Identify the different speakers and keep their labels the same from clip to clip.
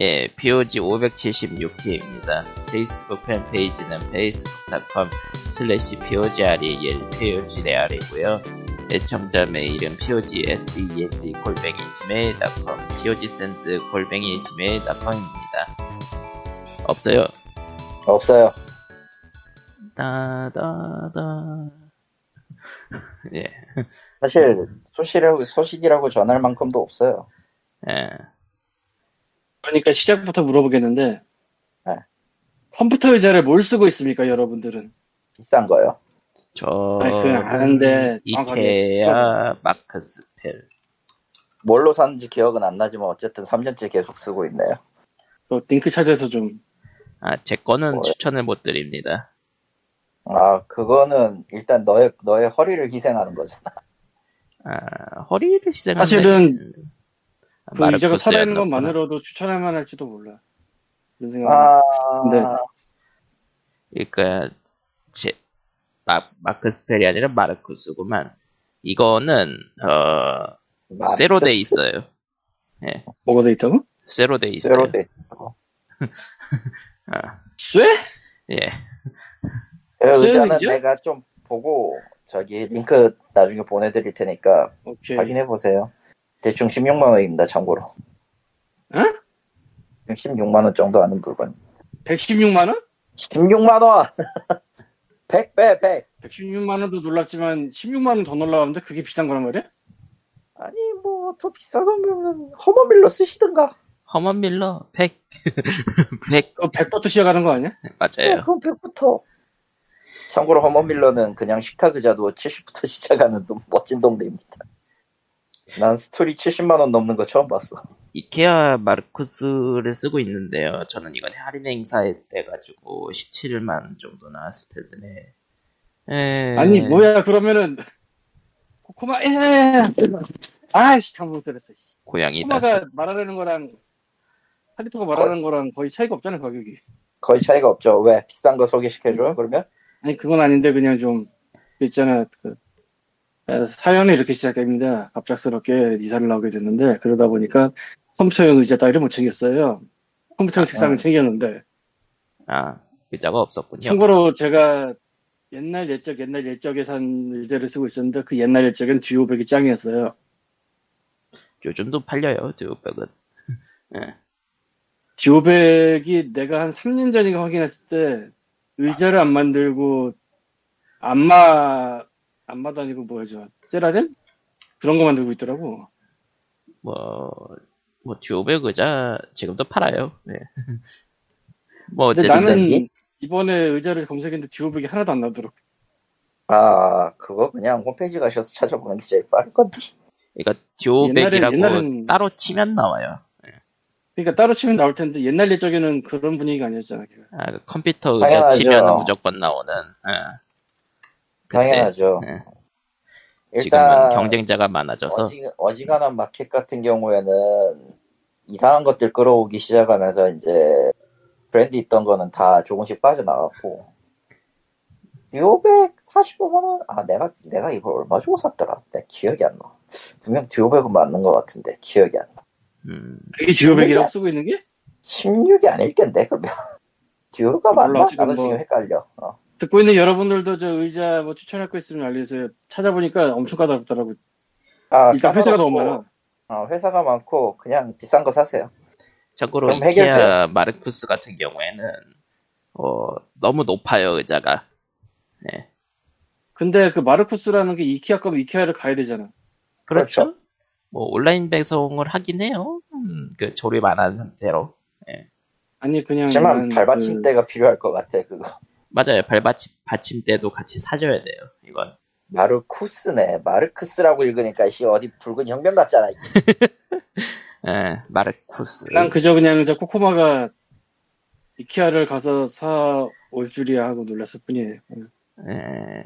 Speaker 1: 예, POG 576회입니다. 페이스북 팬페이지는 facebook.com slash POGREL, POGREAL이고요. 애청자 메일은 POGSDEND 골뱅이 gmail.com, POGSend 골뱅이 gmail.com입니다. 없어요.
Speaker 2: 없어요.
Speaker 1: 따다다. 예,
Speaker 2: 사실 소식이라고 소식이라고 전할 만큼도 없어요.
Speaker 1: 예.
Speaker 3: 그러니까 시작부터 물어보겠는데
Speaker 2: 네.
Speaker 3: 컴퓨터 의자를 뭘 쓰고 있습니까 여러분들은?
Speaker 2: 비싼 거요.
Speaker 1: 저,
Speaker 3: 아니, 그건 아는데 정확하게
Speaker 1: 이케아 마크스 펠.
Speaker 2: 뭘로 샀는지 기억은 안 나지만 어쨌든 3년째 계속 쓰고 있네요.
Speaker 3: 그 링크 찾아서 좀
Speaker 1: 아, 제 거는
Speaker 2: 뭐요?
Speaker 1: 추천을 못 드립니다.
Speaker 2: 아 그거는 일단 너의 너의 허리를 희생하는 거잖아.
Speaker 1: 아, 허리를 희생한다.
Speaker 3: 사실은 그 의자가 살아있는. 것만으로도 추천할 만할지도 몰라. 그런 생각.
Speaker 2: 아
Speaker 3: 네.
Speaker 1: 그러니까 제 마, 마크 스펠이 아니라 마르쿠스구만. 이거는 어
Speaker 2: 마르크스
Speaker 1: 세로 돼 있어요. 예,
Speaker 3: 뭐가 돼 있다고?
Speaker 1: 세로 돼 있어요.
Speaker 2: 세로 돼.
Speaker 1: 아,
Speaker 3: 쇠?
Speaker 1: 예,
Speaker 2: 그 의자는? 내가 좀 보고 저기 링크 나중에 보내드릴 테니까
Speaker 3: 오케이.
Speaker 2: 확인해 보세요. 대충 16만 원입니다. 참고로.
Speaker 3: 응?
Speaker 2: 16만 원 정도 하는 물건.
Speaker 3: 116만 원?
Speaker 2: 16만 원. 100 빼, 100.
Speaker 3: 116만 원도 놀랍지만 16만 원 더 놀라웠는데 그게 비싼 거란 말이야?
Speaker 2: 아니 뭐 더 비싸면 허먼 밀러 쓰시든가.
Speaker 1: 허먼 밀러 100
Speaker 3: 100그 100부터 시작하는 거 아니야?
Speaker 2: 네,
Speaker 1: 맞아요.
Speaker 2: 그럼 100부터. 참고로 허머밀러는 그냥 식탁 의자도 70부터 시작하는 좀 멋진 동네입니다. 난 스토리 70만 원 넘는 거 처음 봤어.
Speaker 1: 이케아 마르쿠스를 쓰고 있는데요. 저는 이건 할인 행사에 때 가지고 17만 정도 나왔을 텐데. 에...
Speaker 3: 아니 뭐야 그러면은 코코마 에 아이씨 잘못 들었어. 씨.
Speaker 1: 고양이다.
Speaker 3: 코코마가 말하는 거랑 하리토가 말하는 거랑 거의 차이가 없잖아 가격이.
Speaker 2: 거의 차이가 없죠. 왜? 비싼 거 소개시켜줘? 그러면?
Speaker 3: 아니 그건 아닌데 그냥 좀 있잖아 그 에, 사연이 이렇게 시작됩니다. 갑작스럽게 이사를 나오게 됐는데 그러다 보니까 컴퓨터용 의자 따위를 못 챙겼어요. 컴퓨터용 책상을 챙겼는데
Speaker 1: 아, 의자가 없었군요.
Speaker 3: 참고로 제가 옛날 옛적 옛날 옛적에 산 의자를 쓰고 있었는데 그 옛날 옛적엔 듀오백이 짱이었어요.
Speaker 1: 요즘도 팔려요, 듀오백은. 예.
Speaker 3: 듀오백이 내가 한 3년 전인가 확인했을 때 의자를 안 만들고 안마 안마도 아니고 뭐죠 세라젬 그런 거 만들고 있더라고.
Speaker 1: 뭐, 뭐, 듀오백 의자 지금도 팔아요. 네. 뭐,
Speaker 3: 근데
Speaker 1: 어쨌든.
Speaker 3: 나는
Speaker 2: 이-
Speaker 3: 이번에 의자를 검색했는데 듀오백이 하나도 안 나오더라고.
Speaker 2: 아, 그거 그냥 홈페이지 가셔서 찾아보는 게 제일 빠를 건데.
Speaker 1: 그러니까 듀오백이라고
Speaker 3: 옛날엔- 옛날엔-
Speaker 1: 따로 치면 나와요.
Speaker 3: 그러니까 따로 치면 나올 텐데 옛날 옛적에는 그런 분위기가 아니었잖아. 걔가.
Speaker 1: 아, 그 컴퓨터 의자
Speaker 2: 당연하죠.
Speaker 1: 치면 무조건 나오는. 예.
Speaker 2: 당연하죠.
Speaker 1: 예. 지금은
Speaker 2: 일단
Speaker 1: 경쟁자가 많아져서
Speaker 2: 어지, 어지 간한 마켓 같은 경우에는 이상한 것들 끌어오기 시작하면서 이제 브랜드 있던 거는 다 조금씩 빠져나갔고 245만 원? 아 내가 내가 이걸 얼마 주고 샀더라? 내 기억이 안 나. 분명 듀오백은 맞는 것 같은데 기억이 안 나.
Speaker 1: 음,
Speaker 3: 그게 듀오백이라고 쓰고 있는 게?
Speaker 2: 16이 아닐 텐데 그러면 듀오가
Speaker 3: 몰라,
Speaker 2: 맞나?
Speaker 3: 지금
Speaker 2: 나도
Speaker 3: 뭐-
Speaker 2: 지금 헷갈려. 어.
Speaker 3: 듣고 있는 여러분들도 저 의자 뭐 추천할 거 있으면 알려주세요. 찾아보니까 엄청 까다롭더라고.
Speaker 2: 아,
Speaker 3: 일단 회사가 너무 많아.
Speaker 2: 어, 회사가 많고 그냥 비싼 거 사세요.
Speaker 1: 참고로 이케아
Speaker 2: 해결돼요.
Speaker 1: 마르쿠스 같은 경우에는 어, 너무 높아요 의자가.
Speaker 3: 근데 그 마르쿠스라는 게 이케아 거면 이케아를 가야 되잖아.
Speaker 1: 그렇죠.
Speaker 2: 그렇죠.
Speaker 1: 뭐 온라인 배송을 하긴 해요. 음, 그 조립 안 한 상태로.
Speaker 3: 아니 그냥
Speaker 2: 하지만
Speaker 3: 난
Speaker 2: 발받침대가 필요할 것 같아 그거.
Speaker 1: 맞아요. 발받침 받침대도 같이 사줘야 돼요. 이건.
Speaker 2: 마르쿠스네. 마르크스라고 읽으니까 씨 어디 붉은 혁명 같잖아.
Speaker 1: 예, 마르쿠스.
Speaker 3: 그, 난 그저 그냥 저 코코마가 이케아를 가서 사 올 줄이야 하고 놀랐을 뿐이에요.
Speaker 1: 예,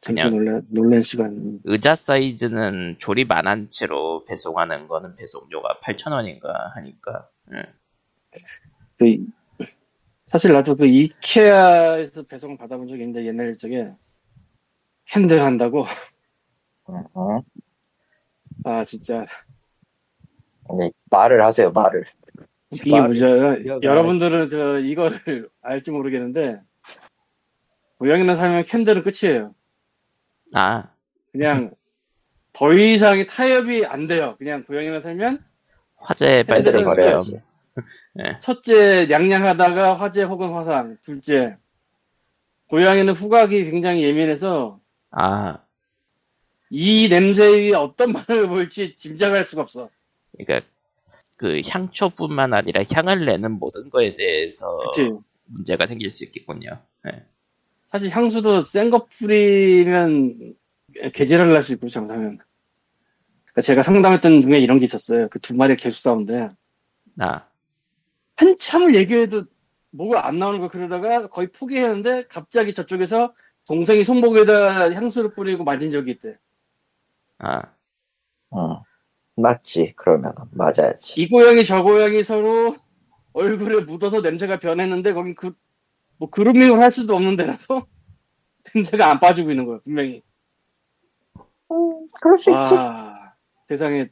Speaker 3: 잠시
Speaker 1: 그냥-
Speaker 3: 놀라 놀란 시간.
Speaker 1: 의자 사이즈는 조립 안 한 채로 배송하는 거는 배송료가 8,000원인가 하니까. 예.
Speaker 3: 그 사실 나도 그 이케아에서 배송을 받아본 적이 있는데 옛날 적에 캔들 한다고
Speaker 2: 어?
Speaker 3: 아 진짜
Speaker 2: 네, 말을 하세요 말을.
Speaker 3: 웃긴 게 뭐죠?
Speaker 2: 기억을
Speaker 3: 여러분들은 저 이거를 알지 모르겠는데 고양이나 살면 캔들은 끝이에요.
Speaker 1: 아,
Speaker 3: 그냥 더 이상의 타협이 안 돼요. 그냥 고양이나 살면
Speaker 1: 화재
Speaker 3: 캔들은
Speaker 1: 발생
Speaker 2: 버려요.
Speaker 1: 위험.
Speaker 3: 첫째 냥냥하다가 화재 혹은 화상, 둘째 고양이는 후각이 굉장히 예민해서
Speaker 1: 아,
Speaker 3: 이 냄새에 어떤 반응을 보일지 짐작할 수가 없어.
Speaker 1: 그러니까 그 향초뿐만 아니라 향을 내는 모든 거에 대해서
Speaker 3: 그치?
Speaker 1: 문제가 생길 수 있겠군요. 예.
Speaker 3: 사실 향수도 센 거 뿌리면 개질을 날 수 있고 잘못하면. 그러니까 제가 상담했던 중에 이런 게 있었어요. 그 두 마리 계속 싸운데
Speaker 1: 아,
Speaker 3: 한참을 얘기해도 뭐가 안 나오는 거 그러다가 거의 포기했는데 갑자기 저쪽에서 동생이 손목에다 향수를 뿌리고 맞은 적이 있대.
Speaker 1: 아,
Speaker 2: 응. 맞지, 그러면. 맞아야지.
Speaker 3: 이 고양이 저 고양이 서로 얼굴에 묻어서 냄새가 변했는데 거긴 그, 뭐 그루밍을 할 수도 없는 데라서 냄새가 안 빠지고 있는 거야 분명히.
Speaker 2: 음, 그럴 수 있지.
Speaker 3: 와 세상에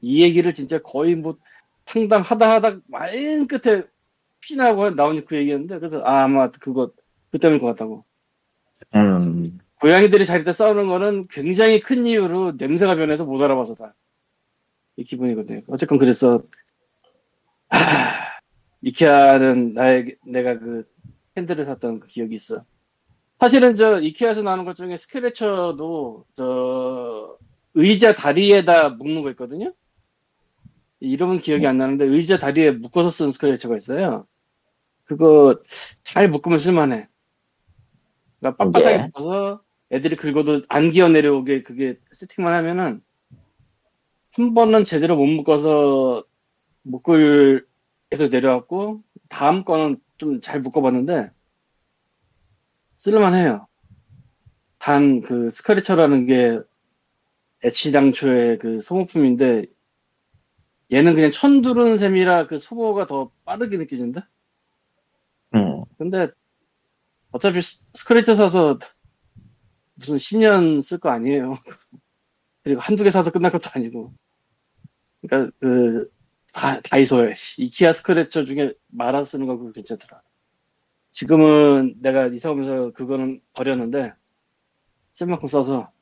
Speaker 3: 이 얘기를 진짜 거의 뭐 상담하다 하다 맨 끝에 피나고 나온 그 얘기였는데 그래서 아, 아마 그거 그 때문일 것 같다고.
Speaker 2: 음,
Speaker 3: 고양이들이 자리 때 싸우는 거는 굉장히 큰 이유로 냄새가 변해서 못 알아봐서 다. 이 기분이거든요. 어쨌건 그래서 하, 이케아는 나의 내가 그 핸들을 샀던 그 기억이 있어. 사실은 저 이케아에서 나오는 것 중에 스크래쳐도 저 의자 다리에다 묶는 거 있거든요. 이름은 기억이 안 나는데 의자 다리에 묶어서 쓴 스크래쳐가 있어요. 그거 잘 묶으면 쓸만해. 그러니까 빳빳하게
Speaker 2: 예.
Speaker 3: 묶어서 애들이 긁어도 안 기어 내려오게 그게 세팅만 하면은 한 번은 제대로 못 묶어서 묶을 해서 내려왔고 다음 거는 좀 잘 묶어봤는데 쓸만해요. 단 그 스크래쳐라는 게 애시당초의 그 소모품인데 얘는 그냥 천두른 셈이라 그 소모가 더 빠르게 느껴진다?
Speaker 2: 음,
Speaker 3: 근데 어차피 스- 스크래쳐 사서 무슨 10년 쓸 거 아니에요. 그리고 한두 개 사서 끝날 것도 아니고. 그러니까 그 다, 다이소에 씨, 이키아 스크래쳐 중에 말아 쓰는 거 그거 괜찮더라. 지금은 내가 이사 오면서 그거는 버렸는데 쓸 만큼 써서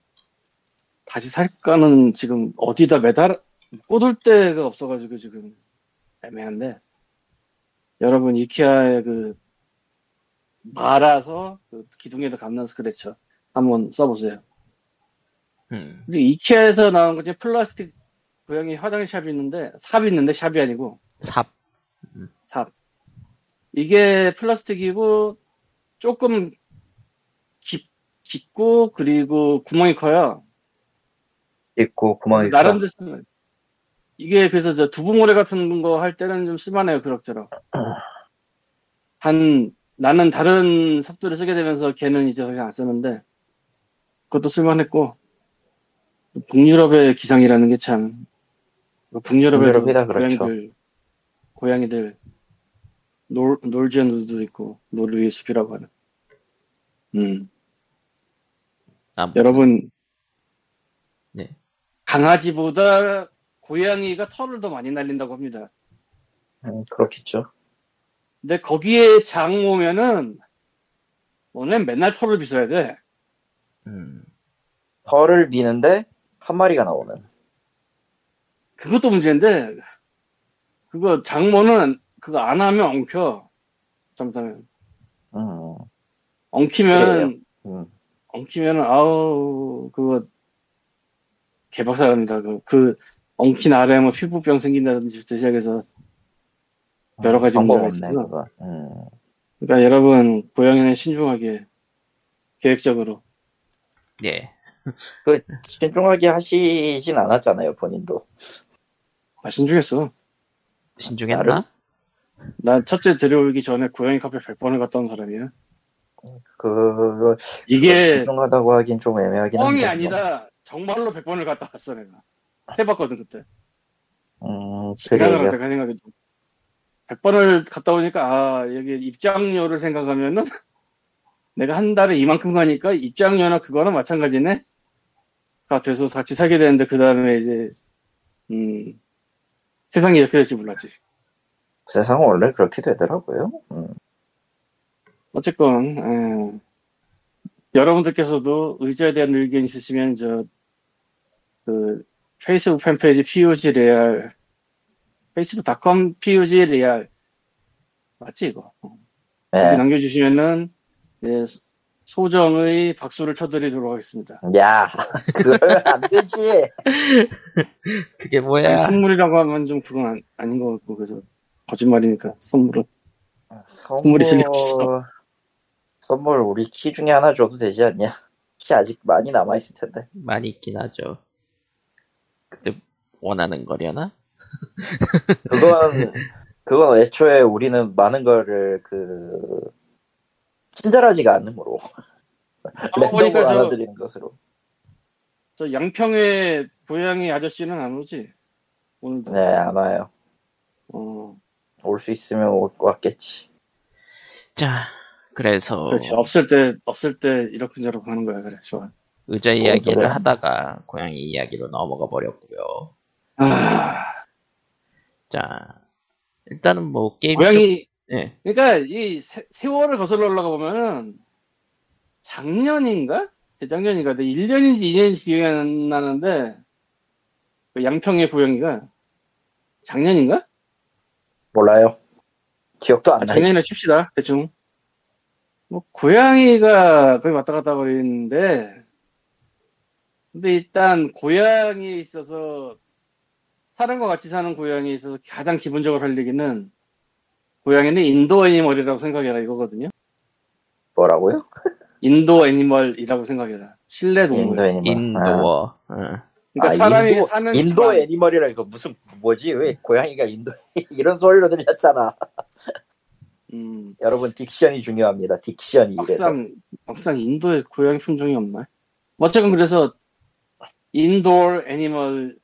Speaker 3: 다시 살까는 지금 어디다 매달 꽂을 데가 없어가지고 지금 애매한데 여러분 이케아의 그 말아서 그 기둥에다 감는 스크래쳐 한번 써보세요.
Speaker 1: 음,
Speaker 3: 이케아에서 나온 거 중에 플라스틱 고양이 화장샵이 있는데 삽이 있는데 샵이 아니고
Speaker 1: 삽.
Speaker 3: 삽. 이게 플라스틱이고 조금 깊, 깊고 그리고 구멍이 커요.
Speaker 2: 있고, 구멍이.
Speaker 3: 나름대로 쓰면- 이게 그래서 저 두부모래 같은 거 할 때는 좀 쓸만해요 그럭저럭. 단 나는 다른 삽들을 쓰게 되면서 걔는 이제 그냥 안 쓰는데 그것도 쓸만했고 북유럽의 기상이라는 게 참 북유럽의
Speaker 2: 북유럽이라 그렇죠.
Speaker 3: 고양이들 고양이들 놀 놀지언도 있고 노르웨이 숲이라고 하는. 음 여러분
Speaker 1: 네.
Speaker 3: 강아지보다 고양이가 털을 더 많이 날린다고 합니다.
Speaker 2: 음, 그렇겠죠.
Speaker 3: 근데 거기에 장 오면은 너는 맨날 털을 빗어야 돼.
Speaker 1: 음,
Speaker 2: 털을 미는데, 한 마리가 나오는.
Speaker 3: 그것도 문제인데 그거 장모는 그거 안 하면 엉켜.
Speaker 2: 음,
Speaker 3: 엉키면
Speaker 2: 음.
Speaker 3: 엉키면 아우 그거 개박살납니다. 그, 그 엉킨 아래 뭐 피부병 생긴다든지부터 시작해서 여러 가지 문제가 있어서.
Speaker 2: 음.
Speaker 3: 그러니까 여러분 고양이는 신중하게 계획적으로
Speaker 1: 예.
Speaker 2: 그, 신중하게 하시진 않았잖아요, 본인도.
Speaker 3: 아, 신중했어.
Speaker 1: 신중했나?
Speaker 3: 난 첫째 들여오기 전에 고양이 카페 100번을 갔다 온 사람이야.
Speaker 2: 그,
Speaker 3: 이게
Speaker 2: 신중하다고 하긴 좀 애매하긴 한데.
Speaker 3: 뻥이 아니라 정말로 100번을 갔다 왔어 내가. 해봤거든 그때.
Speaker 2: 음, 그래요.
Speaker 3: 내가 생각해도 100번을 갔다 오니까 아 여기 입장료를 생각하면은 내가 한 달에 이만큼 가니까 입장료나 그거나 마찬가지네. 가 돼서 같이 살게 되는데 그 다음에 이제 음 세상이 이렇게 될지 몰랐지.
Speaker 2: 세상은 원래 그렇게 되더라고요. 음.
Speaker 3: 어쨌건 에, 여러분들께서도 의자에 대한 의견 있으시면 저 그 페이스북 팬페이지 POG 레알 페이스북닷컴 POG 레알 맞지 이거 어.
Speaker 2: 네.
Speaker 3: 여기 남겨주시면은 예, 소정의 박수를 쳐드리도록 하겠습니다.
Speaker 2: 야, 그러면 안 되지.
Speaker 1: 그게 뭐야?
Speaker 3: 선물이라고 하면 좀 그건 안, 아닌 것 같고 그래서 거짓말이니까 선물은
Speaker 2: 선물 이
Speaker 3: 쓸렸어.
Speaker 2: 선물 우리 키 중에 하나 줘도 되지 않냐? 키 아직 많이 남아 있을 텐데.
Speaker 1: 많이 있긴 하죠. 그때 원하는 거려나?
Speaker 2: 그건, 그건 애초에 우리는 많은 거를 그, 친절하지가 않으므로. 랜덤으로
Speaker 3: 보니까 저-
Speaker 2: 알아드리는 것으로.
Speaker 3: 저 양평의 고양이 아저씨는 안 오지 오늘도.
Speaker 2: 네, 안 와요.
Speaker 3: 어,
Speaker 2: 올 수 있으면 올 것 같겠지.
Speaker 1: 자, 그래서
Speaker 3: 그렇지 없을 때 없을 때 이렇게 저렇게 하는 거야 그래 좋아.
Speaker 1: 의자 이야기를
Speaker 2: 그래.
Speaker 1: 하다가 고양이 이야기로 넘어가 버렸고요.
Speaker 3: 아
Speaker 1: 자, 일단은 뭐 게임
Speaker 3: 고양이
Speaker 1: 쪽- 예,
Speaker 3: 그러니까 이 세, 세월을 거슬러 올라가 보면은 작년인가 재작년인가 근데 1년인지 2년인지 기억이 안 나는데 그 양평의 고양이가 작년인가?
Speaker 2: 몰라요. 기억도 안
Speaker 3: 아,
Speaker 2: 나요.
Speaker 3: 작년이나 칩시다 대충 뭐 고양이가 거의 왔다 갔다 거리는데 근데 일단 고양이에 있어서 사람과 같이 사는 고양이에 있어서 가장 기본적으로 할 얘기는 고양이는 인도어 animal이라고 생각해라 이거거든요
Speaker 2: 뭐라고요?
Speaker 3: 인도어 animal이라고 생각해라 실내 동물
Speaker 2: indoor
Speaker 1: animal. Indoor. 어.
Speaker 3: 그러니까
Speaker 2: 아,
Speaker 3: 사람이
Speaker 2: 인도,
Speaker 3: 사는
Speaker 2: 인도
Speaker 3: 집안,
Speaker 2: animal이라 이거 무슨 뭐지? 왜 고양이가 인도 이런 소리로 들렸잖아.
Speaker 3: 음,
Speaker 2: 여러분 diction이 중요합니다. diction이 이래서.
Speaker 3: 막상 막상 인도에 고양이 품종이 없나? 어쨌건 그래서 indoor animal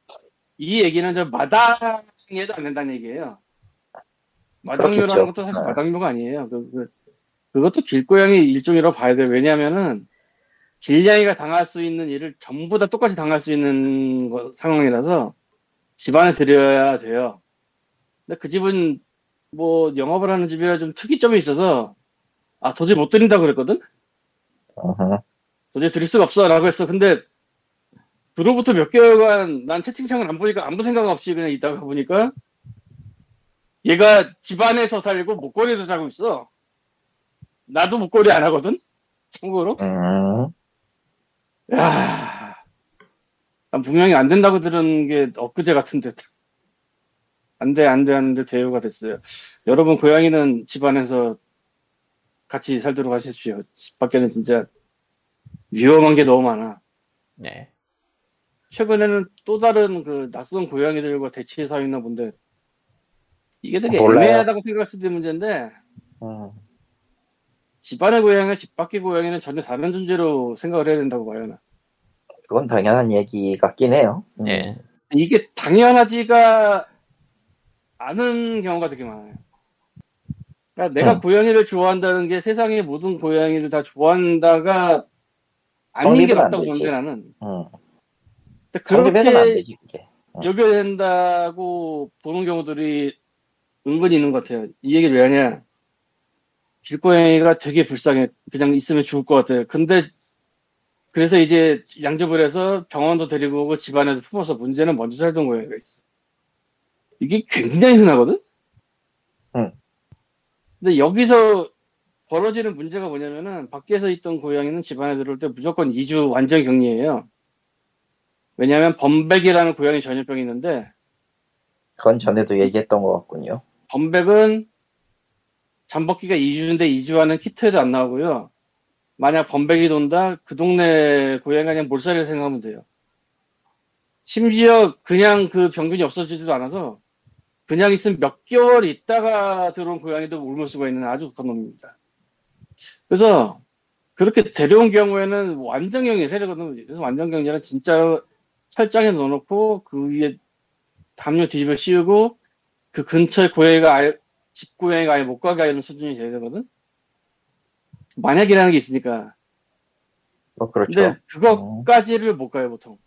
Speaker 3: 이 얘기는 저 마당에도 안 된다는 얘기예요. 마당묘라는
Speaker 2: 그렇겠죠.
Speaker 3: 것도 사실
Speaker 2: 네.
Speaker 3: 마당묘가 아니에요. 그, 그, 그것도 길고양이 일종이라고 봐야 돼요. 왜냐하면은 길냥이가 당할 수 있는 일을 전부 다 똑같이 당할 수 있는 거- 상황이라서 집안에 들여야 돼요. 근데 그 집은 뭐 영업을 하는 집이라 좀 특이점이 있어서 아 도저히 못 드린다고 그랬거든?
Speaker 2: 어허.
Speaker 3: 도저히 드릴 수가 없어 라고 했어. 근데 그로부터 몇 개월간 난 채팅창을 안 보니까 아무 생각 없이 그냥 있다가 보니까 얘가 집안에서 살고 목걸이도 자고 있어. 나도 목걸이 안 하거든? 참고로.
Speaker 2: 음,
Speaker 3: 야, 난 분명히 안 된다고 들은 게 엊그제 같은데. 안 돼, 안 돼, 하는데 대우가 됐어요. 여러분, 고양이는 집안에서 같이 살도록 하십시오. 집 밖에는 진짜 위험한 게 너무 많아.
Speaker 1: 네.
Speaker 3: 최근에는 또 다른 그 낯선 고양이들과 대치해서 있나 본데, 이게 되게
Speaker 2: 몰라요.
Speaker 3: 애매하다고 생각할 수도 있는 문제인데,
Speaker 2: 음.
Speaker 3: 집안의 고양이와 집 밖의 고양이는 전혀 다른 존재로 생각을 해야 된다고 봐요. 나.
Speaker 2: 그건 당연한 얘기 같긴 해요. 음.
Speaker 1: 예.
Speaker 3: 이게 당연하지가 않은 경우가 되게 많아요. 그러니까 내가
Speaker 2: 음.
Speaker 3: 고양이를 좋아한다는 게 세상의 모든 고양이를 다 좋아한다가 아닌 게 맞다고. 보는데 나는.
Speaker 2: 음. 성립해서는 안
Speaker 3: 그렇게
Speaker 2: 되지, 그게.
Speaker 3: 여겨야 된다고 보는 경우들이 은근히 있는 것 같아요. 이 얘기를 왜 하냐. 길고양이가 되게 불쌍해. 그냥 있으면 죽을 것 같아요. 근데 그래서 이제 양접을 해서 병원도 데리고 오고 집안에도 품어서 문제는 먼저 살던 고양이가 있어. 이게 굉장히 흔하거든?
Speaker 2: 응.
Speaker 3: 근데 여기서 벌어지는 문제가 뭐냐면은 밖에서 있던 고양이는 집안에 들어올 때 무조건 2주 완전 격리예요. 왜냐하면 범백이라는 고양이 전염병이 있는데
Speaker 2: 그건 전에도 얘기했던 것 같군요.
Speaker 3: 범백은 잠복기가 2주인데 2주 안은 키트에도 안 나오고요. 만약 범백이 돈다, 그 동네 고양이가 그냥 몰살이를 생각하면 돼요. 심지어 그냥 그 병균이 없어지지도 않아서 그냥 있으면 몇 개월 있다가 들어온 고양이도 옮을 수가 있는 아주 독한 놈입니다. 그래서 그렇게 데려온 경우에는 완전 격리를 해야 되거든요. 그래서 완전 격리는 진짜 철장에 넣어놓고 그 위에 담요 뒤집어 씌우고 그 근처에 고양이가 아예, 집 고양이가 아예 못 가게 하는 수준이 돼야 되거든? 만약이라는 게 있으니까.
Speaker 2: 뭐, 그렇죠.
Speaker 3: 근데 그것까지를 못 가요, 보통.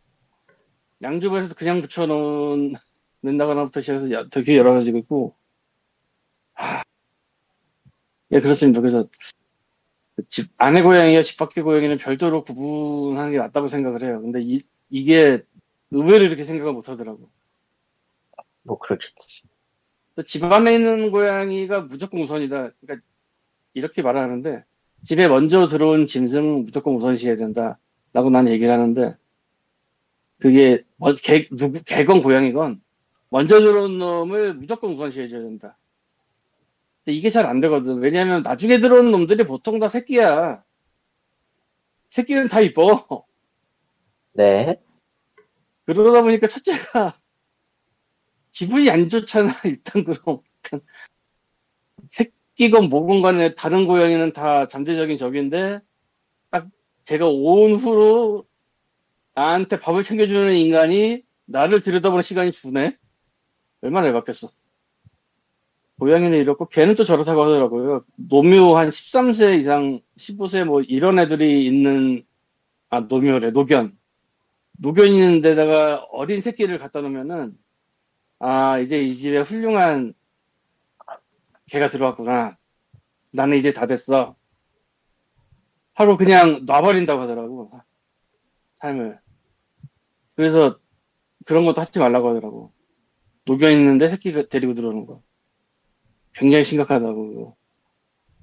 Speaker 3: 양주벌에서 그냥 붙여놓는다거나부터 시작해서 야- 되게 여러 가지가 있고, 예, 그렇습니다. 그래서 집 아내 고양이와 집 밖의 고양이는 별도로 구분하는 게 낫다고 생각을 해요. 근데 이, 이게 의외로 이렇게 생각을 못 하더라고.
Speaker 2: 뭐 그렇겠지.
Speaker 3: 집 안에 있는 고양이가 무조건 우선이다. 그러니까 이렇게 말하는데 집에 먼저 들어온 짐승 무조건 우선시해야 된다. 라고 난 얘기를 하는데 그게 뭐 개, 누구 개건 고양이건 먼저 들어온 놈을 무조건 우선시해줘야 된다. 근데 이게 잘 안 되거든. 왜냐하면 나중에 들어온 놈들이 보통 다 새끼야. 새끼는 다 이뻐.
Speaker 2: 네.
Speaker 3: 그러다 보니까 첫째가 기분이 안 좋잖아. 일단 그럼 새끼건 뭐건 간에 다른 고양이는 다 잠재적인 적인데 딱 제가 온 후로 나한테 밥을 챙겨주는 인간이 나를 들여다보는 시간이 주네. 얼마나 열받겠어. 고양이는 이렇고 걔는 또 저렇다고 하더라고요. 노묘 한 13세 이상 15세 뭐 이런 애들이 있는 아 노묘래 노견 노견 있는 데다가 어린 새끼를 갖다 놓으면은 아 이제 이 집에 훌륭한 개가 들어왔구나. 나는 이제 다 됐어. 하고 그냥 놔버린다고 하더라고 삶을. 그래서 그런 것도 하지 말라고 하더라고. 녹여 있는데 새끼가 데리고 들어오는 거. 굉장히 심각하다고.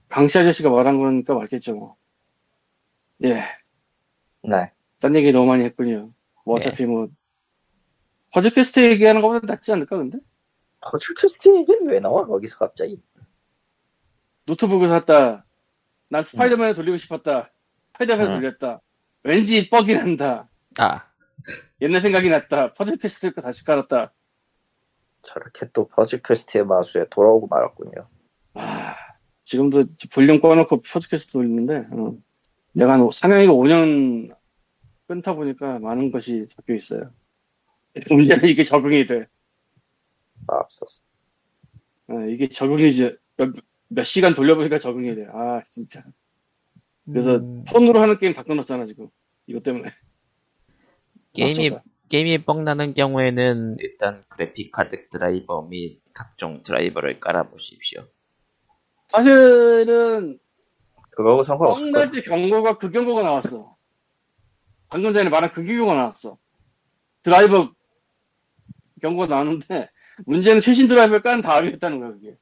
Speaker 3: 강씨 아저씨가 말한 거니까 맞겠죠, 뭐. 예.
Speaker 2: 네.
Speaker 3: 딴 얘기 너무 많이 했군요. 뭐 어차피 뭐, 퍼즐 퀘스트 얘기하는 것보다 낫지 않을까, 근데?
Speaker 2: 퍼즐 퀘스트 얘기는 왜 나와, 거기서 갑자기?
Speaker 3: 노트북을 샀다. 난 스파이더맨을 돌리고 싶었다. 스파이더맨을
Speaker 2: 음.
Speaker 3: 돌렸다. 왠지 뻑이 난다.
Speaker 1: 아,
Speaker 3: 옛날 생각이 났다. 퍼즐 퀘스트 거 다시 깔았다.
Speaker 2: 저렇게 또 퍼즐 퀘스트의 마수에 돌아오고 말았군요.
Speaker 3: 아, 지금도 볼륨 꺼놓고 퍼즐 퀘스트 돌리는데, 어. 내가 한 4년이고 5년 끊다 보니까 많은 것이 적혀 있어요. 문제는 이게 적응이 돼.
Speaker 2: 맛없었어.
Speaker 3: 어, 이게 적응이 이제 몇, 몇 시간 돌려보니까 적응이 돼. 아, 진짜. 그래서
Speaker 1: 음,
Speaker 3: 폰으로 하는 게임 다 끊었잖아, 지금. 이것 때문에.
Speaker 1: 게임이
Speaker 3: 맞춰서.
Speaker 1: 게임이 뻥나는 경우에는 일단 그래픽 카드 드라이버 및 각종 드라이버를 깔아보십시오.
Speaker 3: 사실은
Speaker 2: 그거하고 상관없을.
Speaker 3: 뻥날 때 경고가 그 경고가 나왔어. 방금 전에 말한 그 경고가 나왔어. 드라이버 경고가 나왔는데 문제는 최신 드라이버를 깐 다음에 했다는 거야 그게.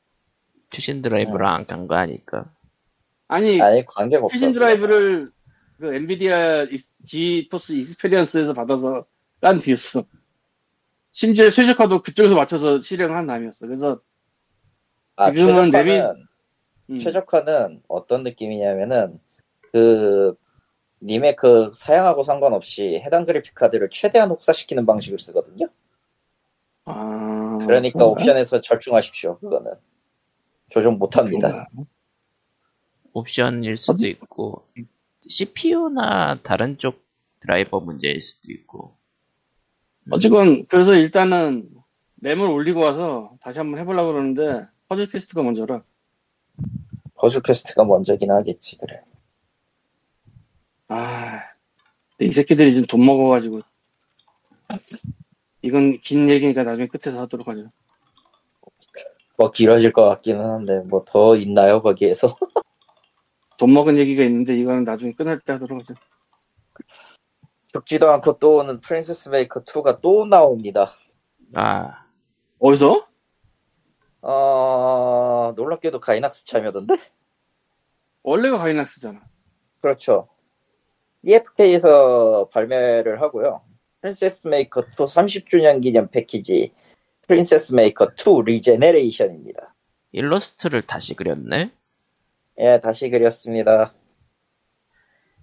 Speaker 1: 최신 드라이버를 안깐 거 아니까.
Speaker 3: 아니
Speaker 2: 아니, 관계가 없어.
Speaker 3: 최신 드라이브를 그 엔비디아 지포스 익스페리언스에서 받아서 깐 뒤였어. 심지어 최적화도 그쪽에서 맞춰서 실행한 다음이었어. 그래서
Speaker 2: 아,
Speaker 3: 지금은
Speaker 2: 최적화는,
Speaker 3: 음,
Speaker 2: 최적화는 어떤 느낌이냐면은, 그, 님의 그 사양하고 상관없이 해당 그래픽 카드를 최대한 혹사시키는 방식을 쓰거든요.
Speaker 3: 아,
Speaker 2: 그러니까
Speaker 3: 그런가?
Speaker 2: 옵션에서 절충하십시오. 그거는 조정 못합니다.
Speaker 1: 옵션일 수도 있고 CPU나 다른 쪽 드라이버 문제일 수도 있고.
Speaker 3: 어쨌건 그래서 일단은 램을 올리고 와서 다시 한번 해보려고 그러는데 퍼즐 퀘스트가 먼저라.
Speaker 2: 퍼즐 퀘스트가 먼저긴 하겠지 그래.
Speaker 3: 아, 이 새끼들이 지금 돈 먹어가지고 이건 긴 얘기니까 나중에 끝에서 하도록 하죠.
Speaker 2: 뭐 길어질 것 같기는 한데 뭐 더 있나요 거기에서?
Speaker 3: 돈 먹은 얘기가 있는데 이거는 나중에 끝날 때 하도록 하죠.
Speaker 2: 죽지도 않고 또 오는 프린세스 메이커 2가 또 나옵니다.
Speaker 1: 아,
Speaker 3: 어디서?
Speaker 2: 어 놀랍게도 가이낙스 참여던데?
Speaker 3: 원래가 가이낙스잖아.
Speaker 2: 그렇죠. EFK에서 발매를 하고요. 프린세스 메이커 2 30주년 기념 패키지 프린세스 메이커 2 리제네레이션입니다.
Speaker 1: 일러스트를 다시 그렸네?
Speaker 2: 예, 다시 그렸습니다.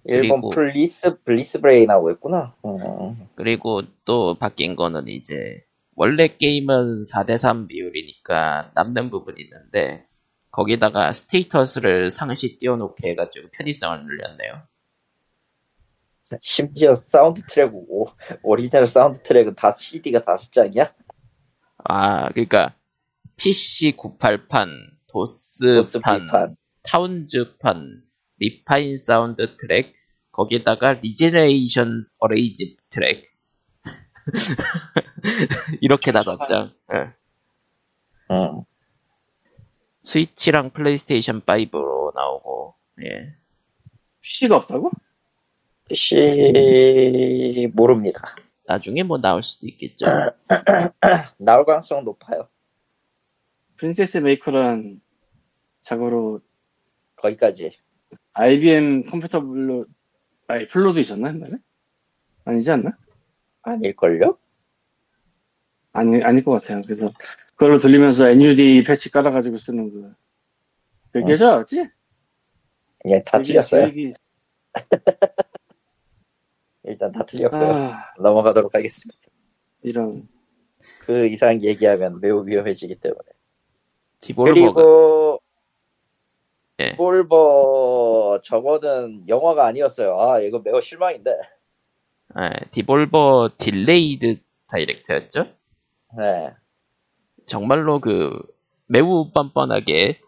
Speaker 2: 일본
Speaker 1: 그리고-
Speaker 2: 플리스 블리스 브레이 나오고 있구나. 음.
Speaker 1: 그리고 또 바뀐 거는 이제 원래 게임은 4대3 비율이니까 남는 부분이 있는데 거기다가 스테이터스를 상시 띄워놓게 해가지고 편의성을 늘렸네요.
Speaker 2: 심지어 사운드 트랙 오, 오리지널 사운드 트랙은 다 CD가 다섯 장이야?
Speaker 1: 아, 그러니까 PC 98판, 도스판,
Speaker 2: 도스.
Speaker 1: 타운즈판, 리파인 사운드 트랙, 거기다가 리제네이션 어레인지 트랙. 이렇게 다섯 장. 예.
Speaker 2: 음.
Speaker 1: 스위치랑 플레이스테이션 5로 나오고 예.
Speaker 3: PC가 없다고?
Speaker 2: PC 모릅니다.
Speaker 1: 나중에 뭐 나올 수도 있겠죠.
Speaker 2: 나올 가능성 높아요.
Speaker 3: 프린세스 메이커란 자고로
Speaker 2: 거기까지.
Speaker 3: IBM 컴퓨터 블로 아니 플로도 있었나 옛날에? 아니지 않나?
Speaker 2: 아닐걸요?
Speaker 3: 아니 아닐 것 같아요. 그래서 그걸로 돌리면서 nude 패치 깔아가지고 쓰는 그 그게 죠 알지?
Speaker 2: 예, 다 틀렸어요. 일단 다 틀렸고요.
Speaker 3: 아
Speaker 2: 넘어가도록 하겠습니다.
Speaker 3: 이런
Speaker 2: 그 이상 얘기하면 매우 위험해지기 때문에.
Speaker 1: 디볼버가
Speaker 2: 그리고
Speaker 1: 예.
Speaker 2: 볼버 저거는 영화가 아니었어요. 아 이거 매우 실망인데.
Speaker 1: 예, 디볼버 Delayed Direct였죠.
Speaker 2: 네.
Speaker 1: 정말로 그 매우 뻔뻔하게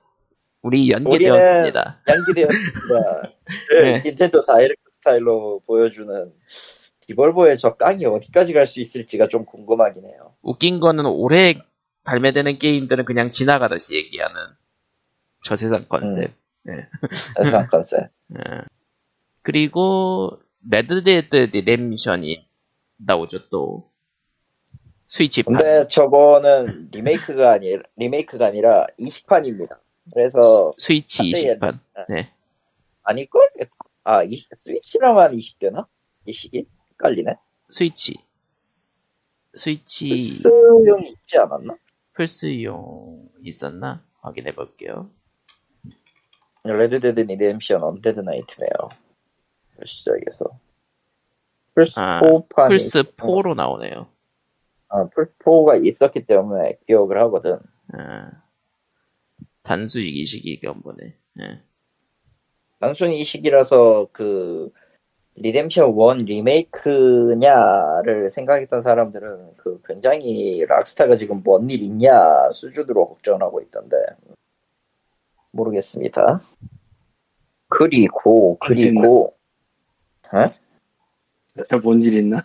Speaker 1: 우리 연기되었습니다.
Speaker 2: 연기되었습니다.
Speaker 1: 네.
Speaker 2: 닌텐도 다이렉트 스타일로 보여주는 디볼버의 저 깡이 어디까지 갈 수 있을지가 좀 궁금하긴 해요.
Speaker 1: 웃긴 거는 올해 발매되는 게임들은 그냥 지나가듯이 얘기하는 저 세상 컨셉.
Speaker 2: 세상 컨셉.
Speaker 1: 예. 그리고 레드데드 리뎀션이 나오죠 또 스위치판.
Speaker 2: 근데 저거는 리메이크가 아니 리메이크가 아니라 이식판입니다. 그래서
Speaker 1: 스위치
Speaker 2: 한대에-
Speaker 1: 이식판. 네.
Speaker 2: 아닐걸? 아, 이, 스위치라만 이식되나? 이식이? 헷갈리네.
Speaker 1: 스위치. 스위치
Speaker 2: 플스용이 있지 않았나?
Speaker 1: 플스용 있었나? 확인해 볼게요.
Speaker 2: 레드데드 리뎀션 언데드 나이트메어 시작해서
Speaker 1: 아,
Speaker 2: 플스4판이
Speaker 1: 플스 4로 나오네요.
Speaker 2: 아, 플스4가 있었기 때문에 기억을 하거든.
Speaker 1: 아, 단순 이식인가 보네. 예.
Speaker 2: 단순히 이식이라서 그 리뎀션 1 리메이크냐를 생각했던 사람들은 그 굉장히 락스타가 지금 뭔 일 있냐 수준으로 걱정하고 있던데 모르겠습니다. 그리고 그리고
Speaker 3: 뭔일 있나?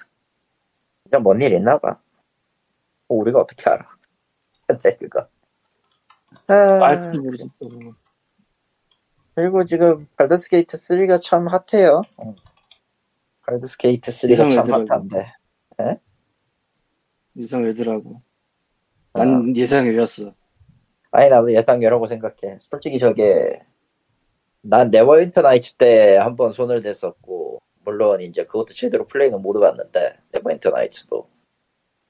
Speaker 2: 그냥 뭔일 있나 봐. 뭐 우리가 어떻게 알아? 근데 그거. 아,
Speaker 3: 알지도 모르겠어.
Speaker 2: 그리고 지금 발더스 게이트 3가 참 핫해요. 어. 발더스 게이트 3가 참. 핫한데.
Speaker 3: 예상 외더라고.
Speaker 2: 아.
Speaker 3: 난 예상 외였어.
Speaker 2: 아니 나도 예상 외라고 생각해. 솔직히 저게 난 네버윈터 나이츠 때 한 번 손을 댔었고 물론 이제 그것도 제대로 플레이는 못 해봤는데 네버윈터 나이츠도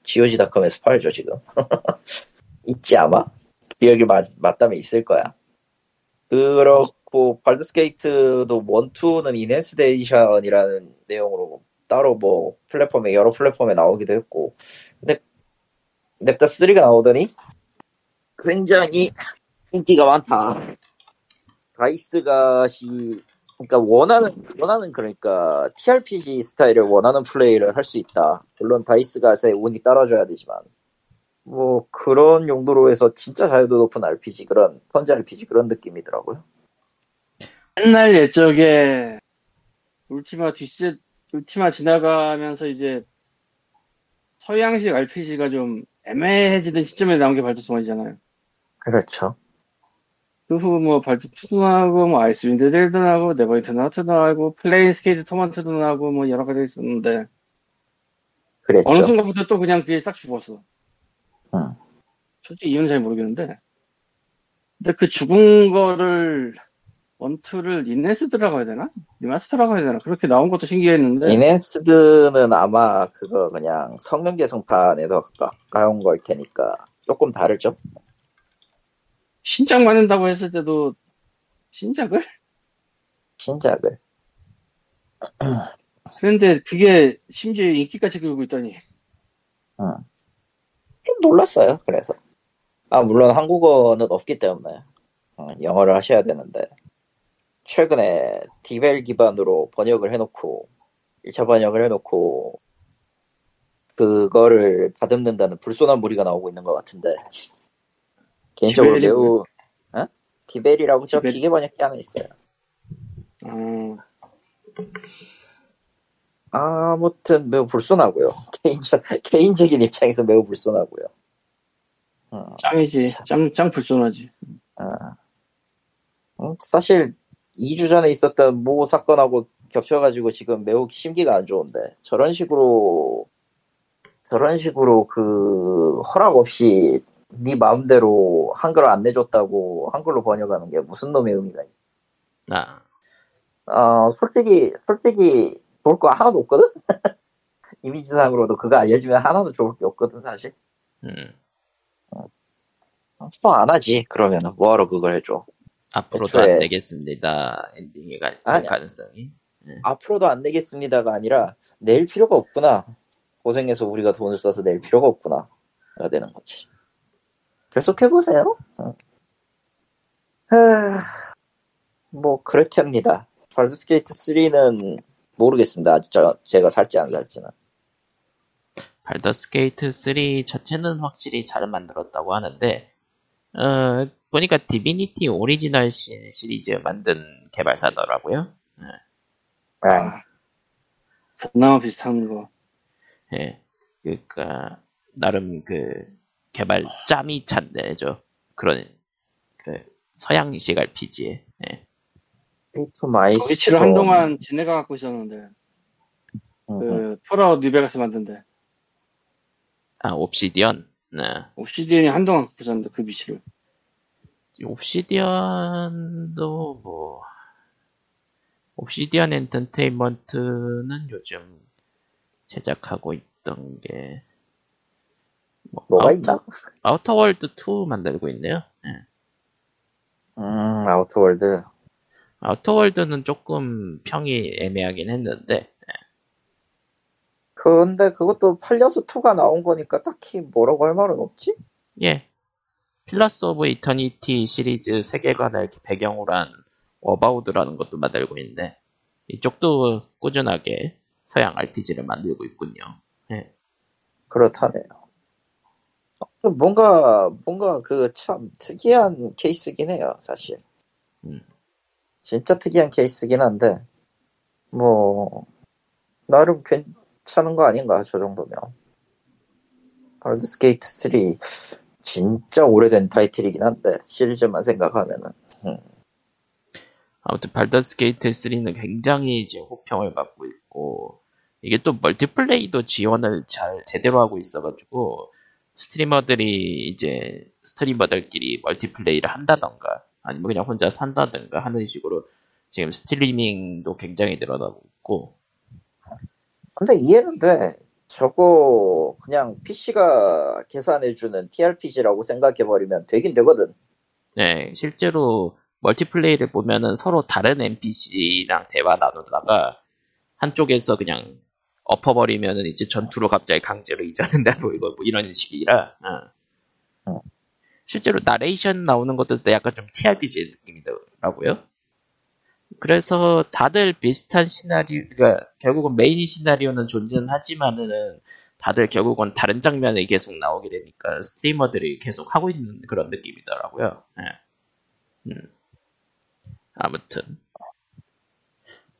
Speaker 2: GOG.com에서 팔죠 지금. 있지 아마? 기억이 맞, 맞다면 있을 거야. 그렇 고 발더스 게이트도 1, 2는 Enhanced Edition이라는 내용으로 따로 뭐 플랫폼에 여러 플랫폼에 나오기도 했고 근데 냅다 3가 나오더니 굉장히 인기가 많다. 다이스가 시 그러니까 원하는 원하는 그러니까 TRPG 스타일을 원하는 플레이를 할 수 있다. 물론 다이스가의 운이 따라줘야 되지만 뭐 그런 용도로 해서 진짜 자유도 높은 RPG 그런 턴제 RPG 그런 느낌이더라고요.
Speaker 3: 옛날 옛적에 울티마 뒷세 울티마 지나가면서 이제 서양식 RPG가 좀 애매해지는 시점에 나온 게 발더스 1이잖아요.
Speaker 2: 그렇죠.
Speaker 3: 그후 뭐 발더스 2도 나오고 뭐 아이스 윈드 델도 나오고 네버윈터 나이츠도 나오고 플레인스케이프 토먼트도 나오고 뭐 여러 가지 있었는데
Speaker 2: 그랬죠.
Speaker 3: 어느 순간부터 또 그냥 그게 싹 죽었어.
Speaker 2: 응.
Speaker 3: 솔직히 이유는 잘 모르겠는데. 근데 그 죽은 거를 one two를 enhanced라고 해야 되나? remaster라고 해야 되나? 그렇게 나온 것도 신기했는데
Speaker 2: enhanced는 아마 그거 그냥 성능 개선판에 더 가까운 걸 테니까 조금 다르죠.
Speaker 3: 신작 만든다고 했을 때도 신작을?
Speaker 2: 신작을.
Speaker 3: 그런데 그게 심지어 인기까지 끌고 있다니
Speaker 2: 좀 놀랐어요. 그래서 아 물론 한국어는 없기 때문에 어, 영어를 하셔야 되는데 최근에 디플 기반으로 번역을 해놓고 1차 번역을 해놓고 그거를 다듬는다는 불손한 무리가 나오고 있는 것 같은데 개인적으로
Speaker 3: 디플이
Speaker 2: 매우 어? 디플이라고 저
Speaker 3: 디플?
Speaker 2: 기계 번역기 하나 있어요.
Speaker 3: 어,
Speaker 2: 아무튼 매우 불손하고요. 개인적 개인적인 입장에서 매우 불손하고요. 어,
Speaker 3: 짱이지 짱, 짱 불손하지
Speaker 2: 어. 음, 사실 2주 전에 있었던 모 사건하고 겹쳐가지고 지금 매우 심기가 안 좋은데 저런 식으로 저런 식으로 그 허락 없이 네 마음대로 한글 안 내줬다고 한글로 번역하는 게 무슨 놈의 의미가 있냐?
Speaker 1: 아,
Speaker 2: 어 솔직히 솔직히 좋을 거 하나도 없거든. 이미지상으로도 그거 알려주면 하나도 좋을 게 없거든 사실.
Speaker 1: 음.
Speaker 2: 또안 하지 그러면은 뭐하러 그걸 해줘.
Speaker 1: 앞으로도 안 되겠습니다. 엔딩이 갈 가능성이.
Speaker 2: 앞으로도 안 내겠습니다가 아니라 낼 필요가 없구나. 고생해서 우리가 돈을 써서 낼 필요가 없구나. 가 되는 거지. 계속 해보세요. 응. 하... 뭐 그렇답니다. 발더스 게이트 3는 모르겠습니다. 아직 저- 제가 살지 안 살지는.
Speaker 1: 발더스 게이트 3 자체는 확실히 잘 만들었다고 하는데 어, 보니까 디비니티 오리지널 신 시리즈 만든 개발사더라고요.
Speaker 2: 아,
Speaker 3: 아, 그나마 비슷한 거.
Speaker 1: 예. 그러니까 나름 그 개발 짬이 찬 데죠. 그런 그 서양식 RPG에. 예.
Speaker 2: 페이트 마이스터.
Speaker 3: 그 위치를 한동안 지네가 갖고 있었는데,
Speaker 2: 음,
Speaker 3: 그, 폴아웃 뉴베가스 만든데,
Speaker 1: 아 옵시디언. 네.
Speaker 3: 옵시디언이 한동안 갖고 있었는데, 그 위치를.
Speaker 1: 옵시디언도 뭐 옵시디언 엔터테인먼트는 요즘 제작하고 있던 게 뭐,
Speaker 2: 뭐가
Speaker 1: 아우터,
Speaker 2: 있나?
Speaker 1: 아우터월드 2 만들고 있네요. 예.
Speaker 2: 음, 아우터월드.
Speaker 1: 아우터월드는 조금 평이 애매하긴 했는데
Speaker 2: 근데 그것도 팔려서 2가 나온 거니까 딱히 뭐라고 할 말은 없지?
Speaker 1: 예 필러스 오브 이터니티 시리즈 세계관을 배경으로 한 어바우드라는 것도 만들고 있는데 이쪽도 꾸준하게 서양 RPG를 만들고 있군요. 예.
Speaker 2: 그렇다네요. 뭔가, 뭔가 그 참 특이한 케이스긴 해요, 사실.
Speaker 1: 음.
Speaker 2: 진짜 특이한 케이스긴 한데, 뭐, 나름 괜찮은 거 아닌가, 저 정도면. 발드스케이트 3, 진짜 오래된 타이틀이긴 한데, 시리즈만 생각하면은.
Speaker 1: 아무튼 발더스 게이트 3는 굉장히 지금 호평을 받고 있고 이게 또 멀티플레이도 지원을 잘 제대로 하고 있어가지고 스트리머들이 이제 스트리머들끼리 멀티플레이를 한다던가 아니면 그냥 혼자 한다던가 하는 식으로 지금 스트리밍도 굉장히 늘어나고 있고
Speaker 2: 근데 이해는 돼. 저거, 그냥 PC가 계산해주는 TRPG라고 생각해버리면 되긴 되거든.
Speaker 1: 네 실제로 멀티플레이를 보면은 서로 다른 NPC랑 대화 나누다가 한쪽에서 그냥 엎어버리면은 이제 전투로 갑자기 강제로 이전한다 뭐 이거 뭐 이런 식이라 어.
Speaker 2: 어.
Speaker 1: 실제로 나레이션 나오는 것도 약간 좀 TRPG 느낌이더라고요. 그래서 다들 비슷한 시나리오, 그러니까 결국은 메인 시나리오는 존재는 하지만은 다들 결국은 다른 장면에 계속 나오게 되니까 스트리머들이 계속 하고 있는 그런 느낌이더라고요. 예. 음. 아무튼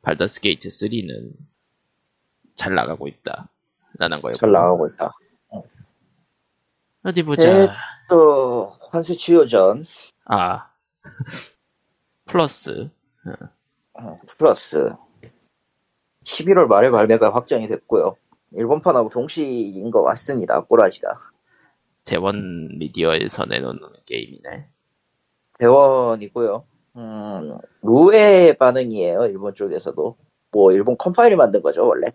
Speaker 1: 발더스 게이트 3는 잘 나가고 있다. 라는 거예요.
Speaker 2: 잘 나가고 있다.
Speaker 1: 어디 보자.
Speaker 2: 네. 또, 환세취호전,
Speaker 1: 아 플러스
Speaker 2: 어, 플러스, 11월 말에 발매가 확정이 됐고요. 일본판하고 동시인 것 같습니다, 꼬라지가.
Speaker 1: 대원 미디어에서 내놓는 게임이네.
Speaker 2: 대원이고요. 음, 의외의 반응이에요, 일본 쪽에서도. 뭐, 일본 컴파일이 만든 거죠, 원래.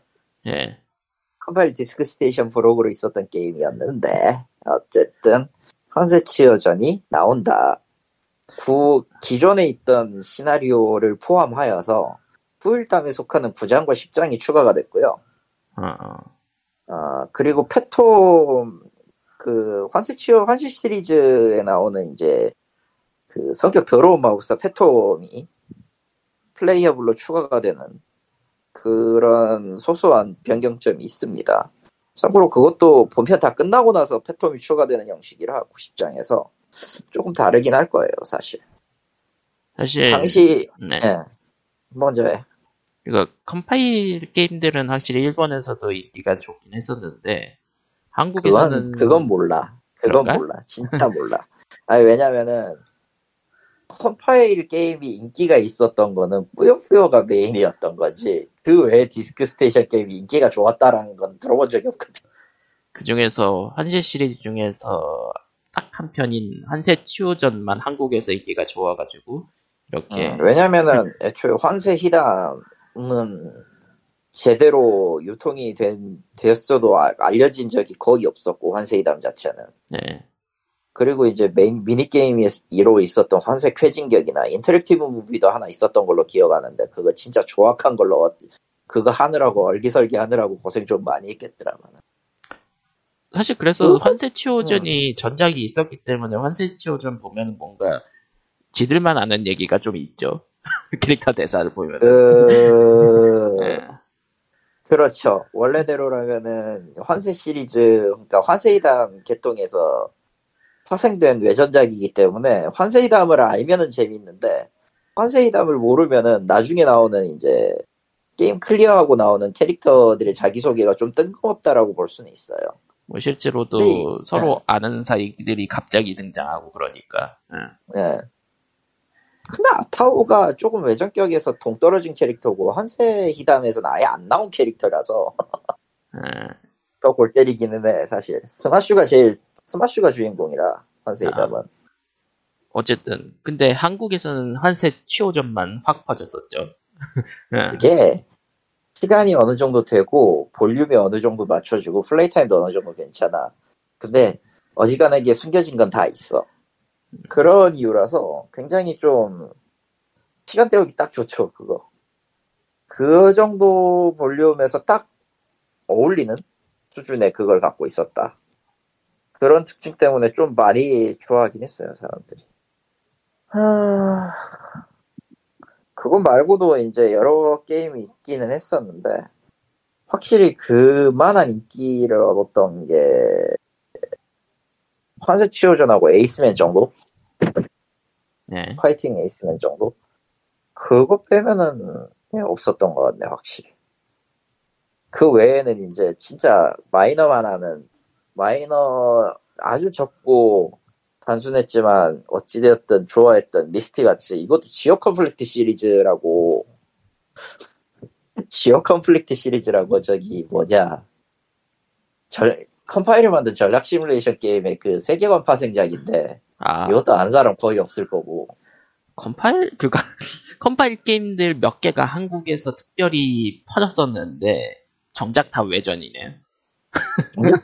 Speaker 1: 예.
Speaker 2: 컴파일 디스크 스테이션 부록으로 있었던 게임이었는데, 어쨌든, 환세취호전이 나온다. 구, 기존에 있던 시나리오를 포함하여서, 후일담에 속하는 9장과 10장이 추가가 됐고요.
Speaker 1: 어, 어.
Speaker 2: 어, 그리고 페톰, 그, 환세취호, 환세 시리즈에 나오는 이제, 그 성격 더러운 마법사 페톰이 플레이어블로 추가가 되는 그런 소소한 변경점이 있습니다. 참고로 그것도 본편 다 끝나고 나서 페톰이 추가되는 형식이라 9, 10장에서 조금 다르긴 할 거예요, 사실.
Speaker 1: 사실
Speaker 2: 당시,
Speaker 1: 네.
Speaker 2: 예. 먼저 해.
Speaker 1: 이거 컴파일 게임들은 확실히 일본에서도 인기가 좋긴 했었는데 한국에서는
Speaker 2: 그건, 그건 몰라. 그건
Speaker 1: 그런가?
Speaker 2: 몰라. 진짜 몰라. 아니, 왜냐면은, 컴파일 게임이 인기가 있었던 거는 뿌요뿌요가 메인이었던 거지. 그 외에 디스크 스테이션 게임이 인기가 좋았다라는 건 들어본 적이 없거든.
Speaker 1: 그 중에서 환세 시리즈 중에서 딱 한 편인 환세취호전만 한국에서 인기가 좋아가지고 이렇게
Speaker 2: 음, 왜냐면은 애초에 환세 희담은 제대로 유통이 된, 됐어도 아- 알려진 적이 거의 없었고 환세 희담 자체는.
Speaker 1: 네.
Speaker 2: 그리고 이제 메인 미니게임으로 있었던 환세 쾌진격이나 인터랙티브 무비도 하나 있었던 걸로 기억하는데 그거 진짜 조악한 걸로 어- 그거 하느라고 얼기설기 하느라고 고생 좀 많이 했겠더라만.
Speaker 1: 사실 그래서
Speaker 2: 그-
Speaker 1: 환세취호전이 전작이 있었기 때문에 환세취호전 보면 뭔가 지들만 아는 얘기가 좀 있죠. 캐릭터 대사를 보면.
Speaker 2: 그
Speaker 1: 네.
Speaker 2: 그렇죠. 원래대로라면은 환세 시리즈, 그러니까 환세이담 개통에서 파생된 외전작이기 때문에 환세이담을 알면은 재밌는데 환세이담을 모르면은 나중에 나오는 이제 게임 클리어하고 나오는 캐릭터들의 자기소개가 좀 뜬금없다라고 볼 수는 있어요.
Speaker 1: 뭐 실제로도
Speaker 2: 네.
Speaker 1: 서로 아는 사이들이 갑자기 등장하고 그러니까. 응.
Speaker 2: 예. 근데 아타호가 조금 외전격에서 동떨어진 캐릭터고 환세 희담에서는 아예 안 나온 캐릭터라서
Speaker 1: 응.
Speaker 2: 더 골 때리기는 해 사실 스마슈가 제일 스마슈가 주인공이라 환세 희담은
Speaker 1: 어쨌든 근데 한국에서는 환세취호전만 확 퍼졌었죠. 응.
Speaker 2: 그게 시간이 어느 정도 되고 볼륨이 어느 정도 맞춰지고 플레이 타임도 어느 정도 괜찮아. 근데 어지간하게 숨겨진 건 다 있어. 그런 이유라서 굉장히 좀 시간 때우기 딱 좋죠 그거. 그 정도 볼륨에서 딱 어울리는 수준의 그걸 갖고 있었다. 그런 특징 때문에 좀 많이 좋아하긴 했어요 사람들이. 하... 그거 말고도 이제 여러 게임이 있기는 했었는데 확실히 그만한 인기를 얻었던 게 환세취호전하고 에이스맨 정도?
Speaker 1: 네.
Speaker 2: 파이팅 에이스맨 정도? 그거 빼면은 예, 없었던 것 같네 확실히 그 외에는 이제 진짜 마이너만 하는 마이너 아주 적고 단순했지만 어찌되었든 좋아했던 미스티 같이 이것도 지오 컨플릭트 시리즈라고. 지오 컨플릭트 시리즈라고 저기 뭐냐. 절 컴파일을 만든 전략 시뮬레이션 게임의 그 세계관 파생작인데
Speaker 1: 아.
Speaker 2: 이것도 안 사람 거의 없을 거고.
Speaker 1: 컴파일 그가 컴파일 게임들 몇 개가 한국에서 특별히 퍼졌었는데 정작 다 외전이네요.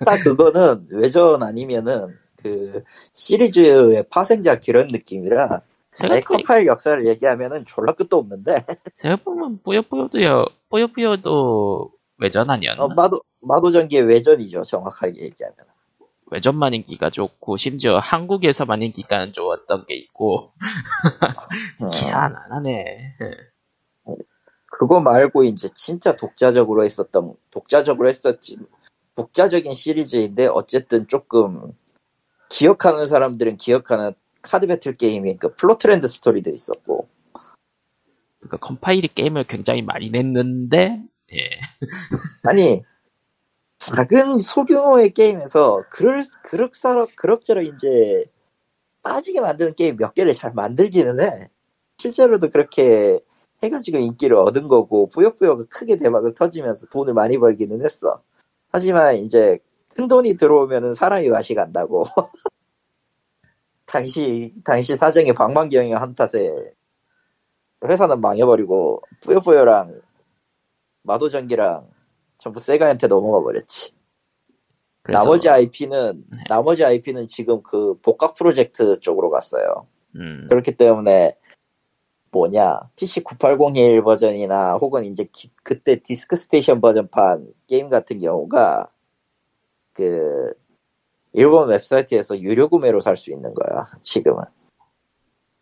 Speaker 2: 딱 그거는 외전 아니면은 그 시리즈의 파생작 그런 느낌이라 컴파일 역사를 얘기하면은 졸라 끝도 없는데
Speaker 1: 생각해보면 뿌요뿌요도요 뿌요뿌요도 외전 아니었나?
Speaker 2: 어, 마도 마도전기의 외전이죠 정확하게 얘기하면
Speaker 1: 외전만 인기가 좋고 심지어 한국에서만 인기가 좋았던 게 있고
Speaker 2: 어,
Speaker 1: 희한하네.
Speaker 2: 그거 말고 이제 진짜 독자적으로 했었던 독자적으로 했었지 독자적인 시리즈인데 어쨌든 조금 기억하는 사람들은 기억하는 카드 배틀 게임인 그 플로트랜드 스토리도 있었고.
Speaker 1: 그러니까 컴파일이 게임을 굉장히 많이 냈는데 예.
Speaker 2: 아니 작은 소규모의 게임에서 그럴 그럭저럭 그럭저럭 이제 빠지게 만드는 게임 몇 개를 잘 만들기는 해. 실제로도 그렇게 해가지고 인기를 얻은 거고 뿌요뿌요가 크게 대박을 터지면서 돈을 많이 벌기는 했어. 하지만 이제 큰 돈이 들어오면은 사람이 맛이 간다고 당시 당시 사정이 방만경영 탓에 회사는 망해버리고 뿌요뿌요랑 마도전기랑 전부 세가한테 넘어가 버렸지.
Speaker 1: 그래서
Speaker 2: 나머지 IP는
Speaker 1: 네.
Speaker 2: 나머지 IP는 지금 그 복각 프로젝트 쪽으로 갔어요.
Speaker 1: 음,
Speaker 2: 그렇기 때문에 뭐냐 PC 9801 버전이나 혹은 이제 기- 그때 디스크 스테이션 버전판 게임 같은 경우가 그 일본 웹사이트에서 유료 구매로 살 수 있는 거야 지금은.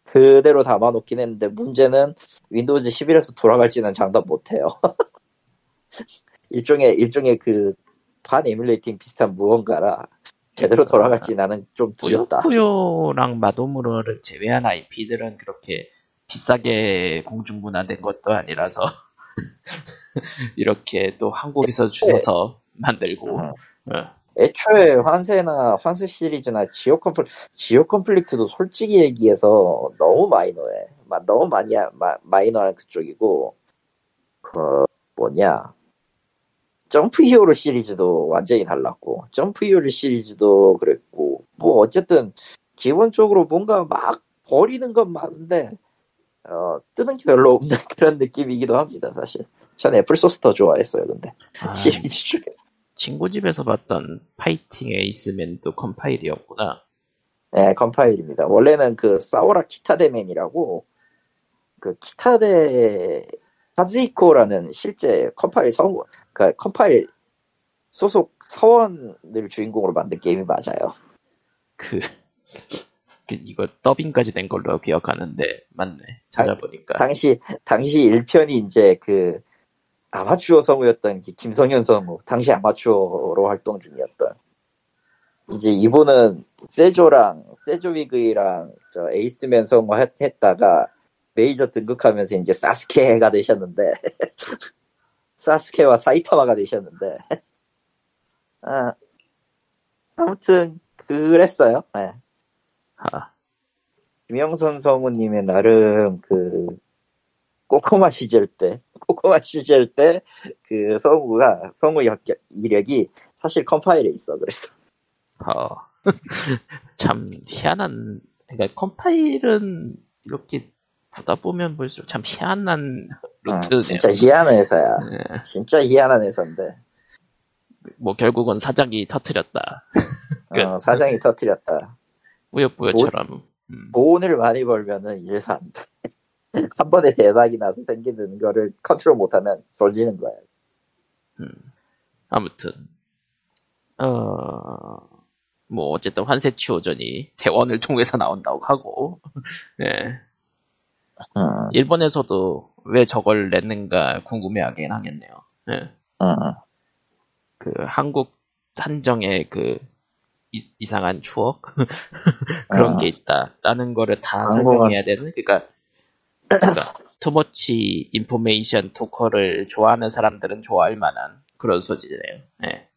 Speaker 2: 그대로 담아놓긴 했는데 문제는 윈도우즈 11에서 돌아갈지는 장담 못해요. 일종의 일종의 그 반 emulating 비슷한 무언가라 제대로 돌아갈지 나는 좀 두렵다.
Speaker 1: 뿌요뿌요랑 마도물어를 제외한 IP들은 그렇게 비싸게 공중분해된 것도 아니라서 이렇게 또 한국에서 주워서 만들고
Speaker 2: 음.
Speaker 1: 어,
Speaker 2: 애초에 환세나 환세 시리즈나 지오 컴플 지오 컨플릭트도 솔직히 얘기해서 너무 마이너해. 마- 너무 많이 마, 마이너한 그쪽이고 그 뭐냐 점프 히어로 시리즈도 완전히 달랐고 점프 히어로 시리즈도 그랬고 뭐 어쨌든 기본적으로 뭔가 막 버리는 건 많은데 어, 뜨는 게 별로 없는 그런 느낌이기도 합니다 사실. 전 애플 소스 더 좋아했어요 근데
Speaker 1: 아,
Speaker 2: 시리즈 중에.
Speaker 1: 친구 집에서 봤던 파이팅 에이스맨도 컴파일이었구나.
Speaker 2: 네, 컴파일입니다. 원래는 그 사오라 키타데맨이라고 그 키타데 카즈이코라는 실제 컴파일 성, 그 컴파일 소속 사원을 주인공으로 만든 게임이 맞아요.
Speaker 1: 그, 그 이거 더빙까지 된 걸로 기억하는데 맞네. 찾아보니까
Speaker 2: 당 시 당시 1편이 이제 그 아마추어 성우였던 기- 김성현 성우, 당시 아마추어로 활동 중이었던. 이제 이분은 세조랑 세조위그이랑 저 에이스맨 성우 했, 했다가 메이저 등극하면서 이제 사스케가 되셨는데 사스케와 사이타마가 되셨는데 아, 아무튼 그랬어요. 네.
Speaker 1: 아,
Speaker 2: 김영선 성우님의 나름 그 꼬꼬마 시절 때 꼬꼬마 시절 때 그 성우가 성우 역- 이력이 사실 컴파일에 있어 그래서
Speaker 1: 어. 참 희한한 그러니까 컴파일은 이렇게 보다 보면 볼수록 참 희한한
Speaker 2: 어,
Speaker 1: 루트네요.
Speaker 2: 진짜 희한한 회사야
Speaker 1: 예.
Speaker 2: 진짜 희한한 회사인데
Speaker 1: 뭐 결국은 사장이 터트렸다. 끝.
Speaker 2: 어, 사장이 터뜨렸다
Speaker 1: 뿌요뿌요처럼. 음.
Speaker 2: 돈을 많이 벌면은 안돼 한 번에 대박이 나서 생기는 거를 컨트롤 못하면 조지는 거야
Speaker 1: 아무튼 어. 뭐 어쨌든 환세치호전이 대원을 통해서 나온다고 하고 예.
Speaker 2: 음,
Speaker 1: 일본에서도 왜 저걸 냈는가 궁금해하긴 하겠네요. 예.
Speaker 2: 음.
Speaker 1: 그 한국 한정의 그 이, 이상한 추억 그런
Speaker 2: 아.
Speaker 1: 게 있다라는 거를 다 설명해야 되는 그러니까 그러니까 투머치 인포메이션 토커를 좋아하는 사람들은 좋아할 만한 그런 소지네요. 예.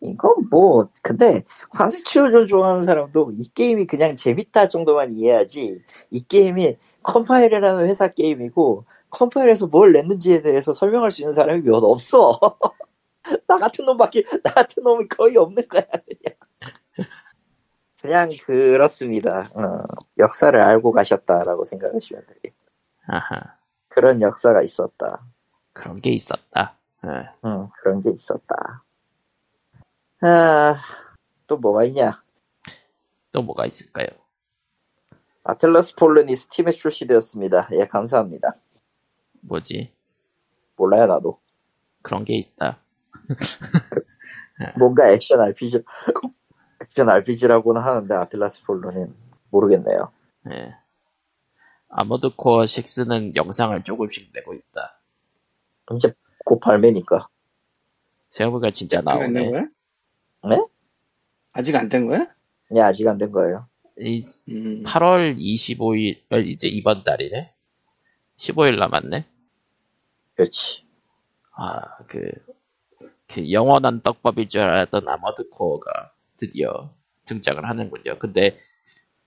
Speaker 2: 이건 뭐 근데 환세치료를 좋아하는 사람도 이 게임이 그냥 재밌다 정도만 이해하지 이 게임이 컴파일이라는 회사 게임이고 컴파일에서 뭘 냈는지에 대해서 설명할 수 있는 사람이 몇 없어 나 같은 놈밖에 나 같은 놈이 거의 없는 거야 그냥 그냥 그렇습니다 어, 역사를 알고 가셨다라고 생각하시면 돼요
Speaker 1: 아하
Speaker 2: 그런 역사가 있었다
Speaker 1: 그런 게 있었다. 예.
Speaker 2: 응, 그런 게 있었다 아, 또 뭐가 있냐
Speaker 1: 또 뭐가 있을까요?
Speaker 2: 아틀라스 폴른이 스팀에 출시되었습니다. 예, 감사합니다.
Speaker 1: 뭐지?
Speaker 2: 몰라요, 나도.
Speaker 1: 그런 게 있다.
Speaker 2: 뭔가 액션 RPG, 액션 RPG라고는 하는데, 아틀라스 폴른은 모르겠네요.
Speaker 1: 예. 아머드 코어 6는 영상을 조금씩 내고 있다.
Speaker 2: 이제 곧 발매니까.
Speaker 1: 생각해보니까 진짜
Speaker 3: 아직 안된
Speaker 1: 나오네.
Speaker 3: 거야?
Speaker 2: 네?
Speaker 3: 아직 안 된 거야?
Speaker 2: 예, 아직 안 된 거예요.
Speaker 1: 이
Speaker 3: 음,
Speaker 1: 8월 25일, 어, 이제 이번 달이네? 15일 남았네?
Speaker 2: 그렇지.
Speaker 1: 아, 그, 그 영원한 떡밥일 줄 알았던 아머드 코어가 드디어 등장을 하는군요. 근데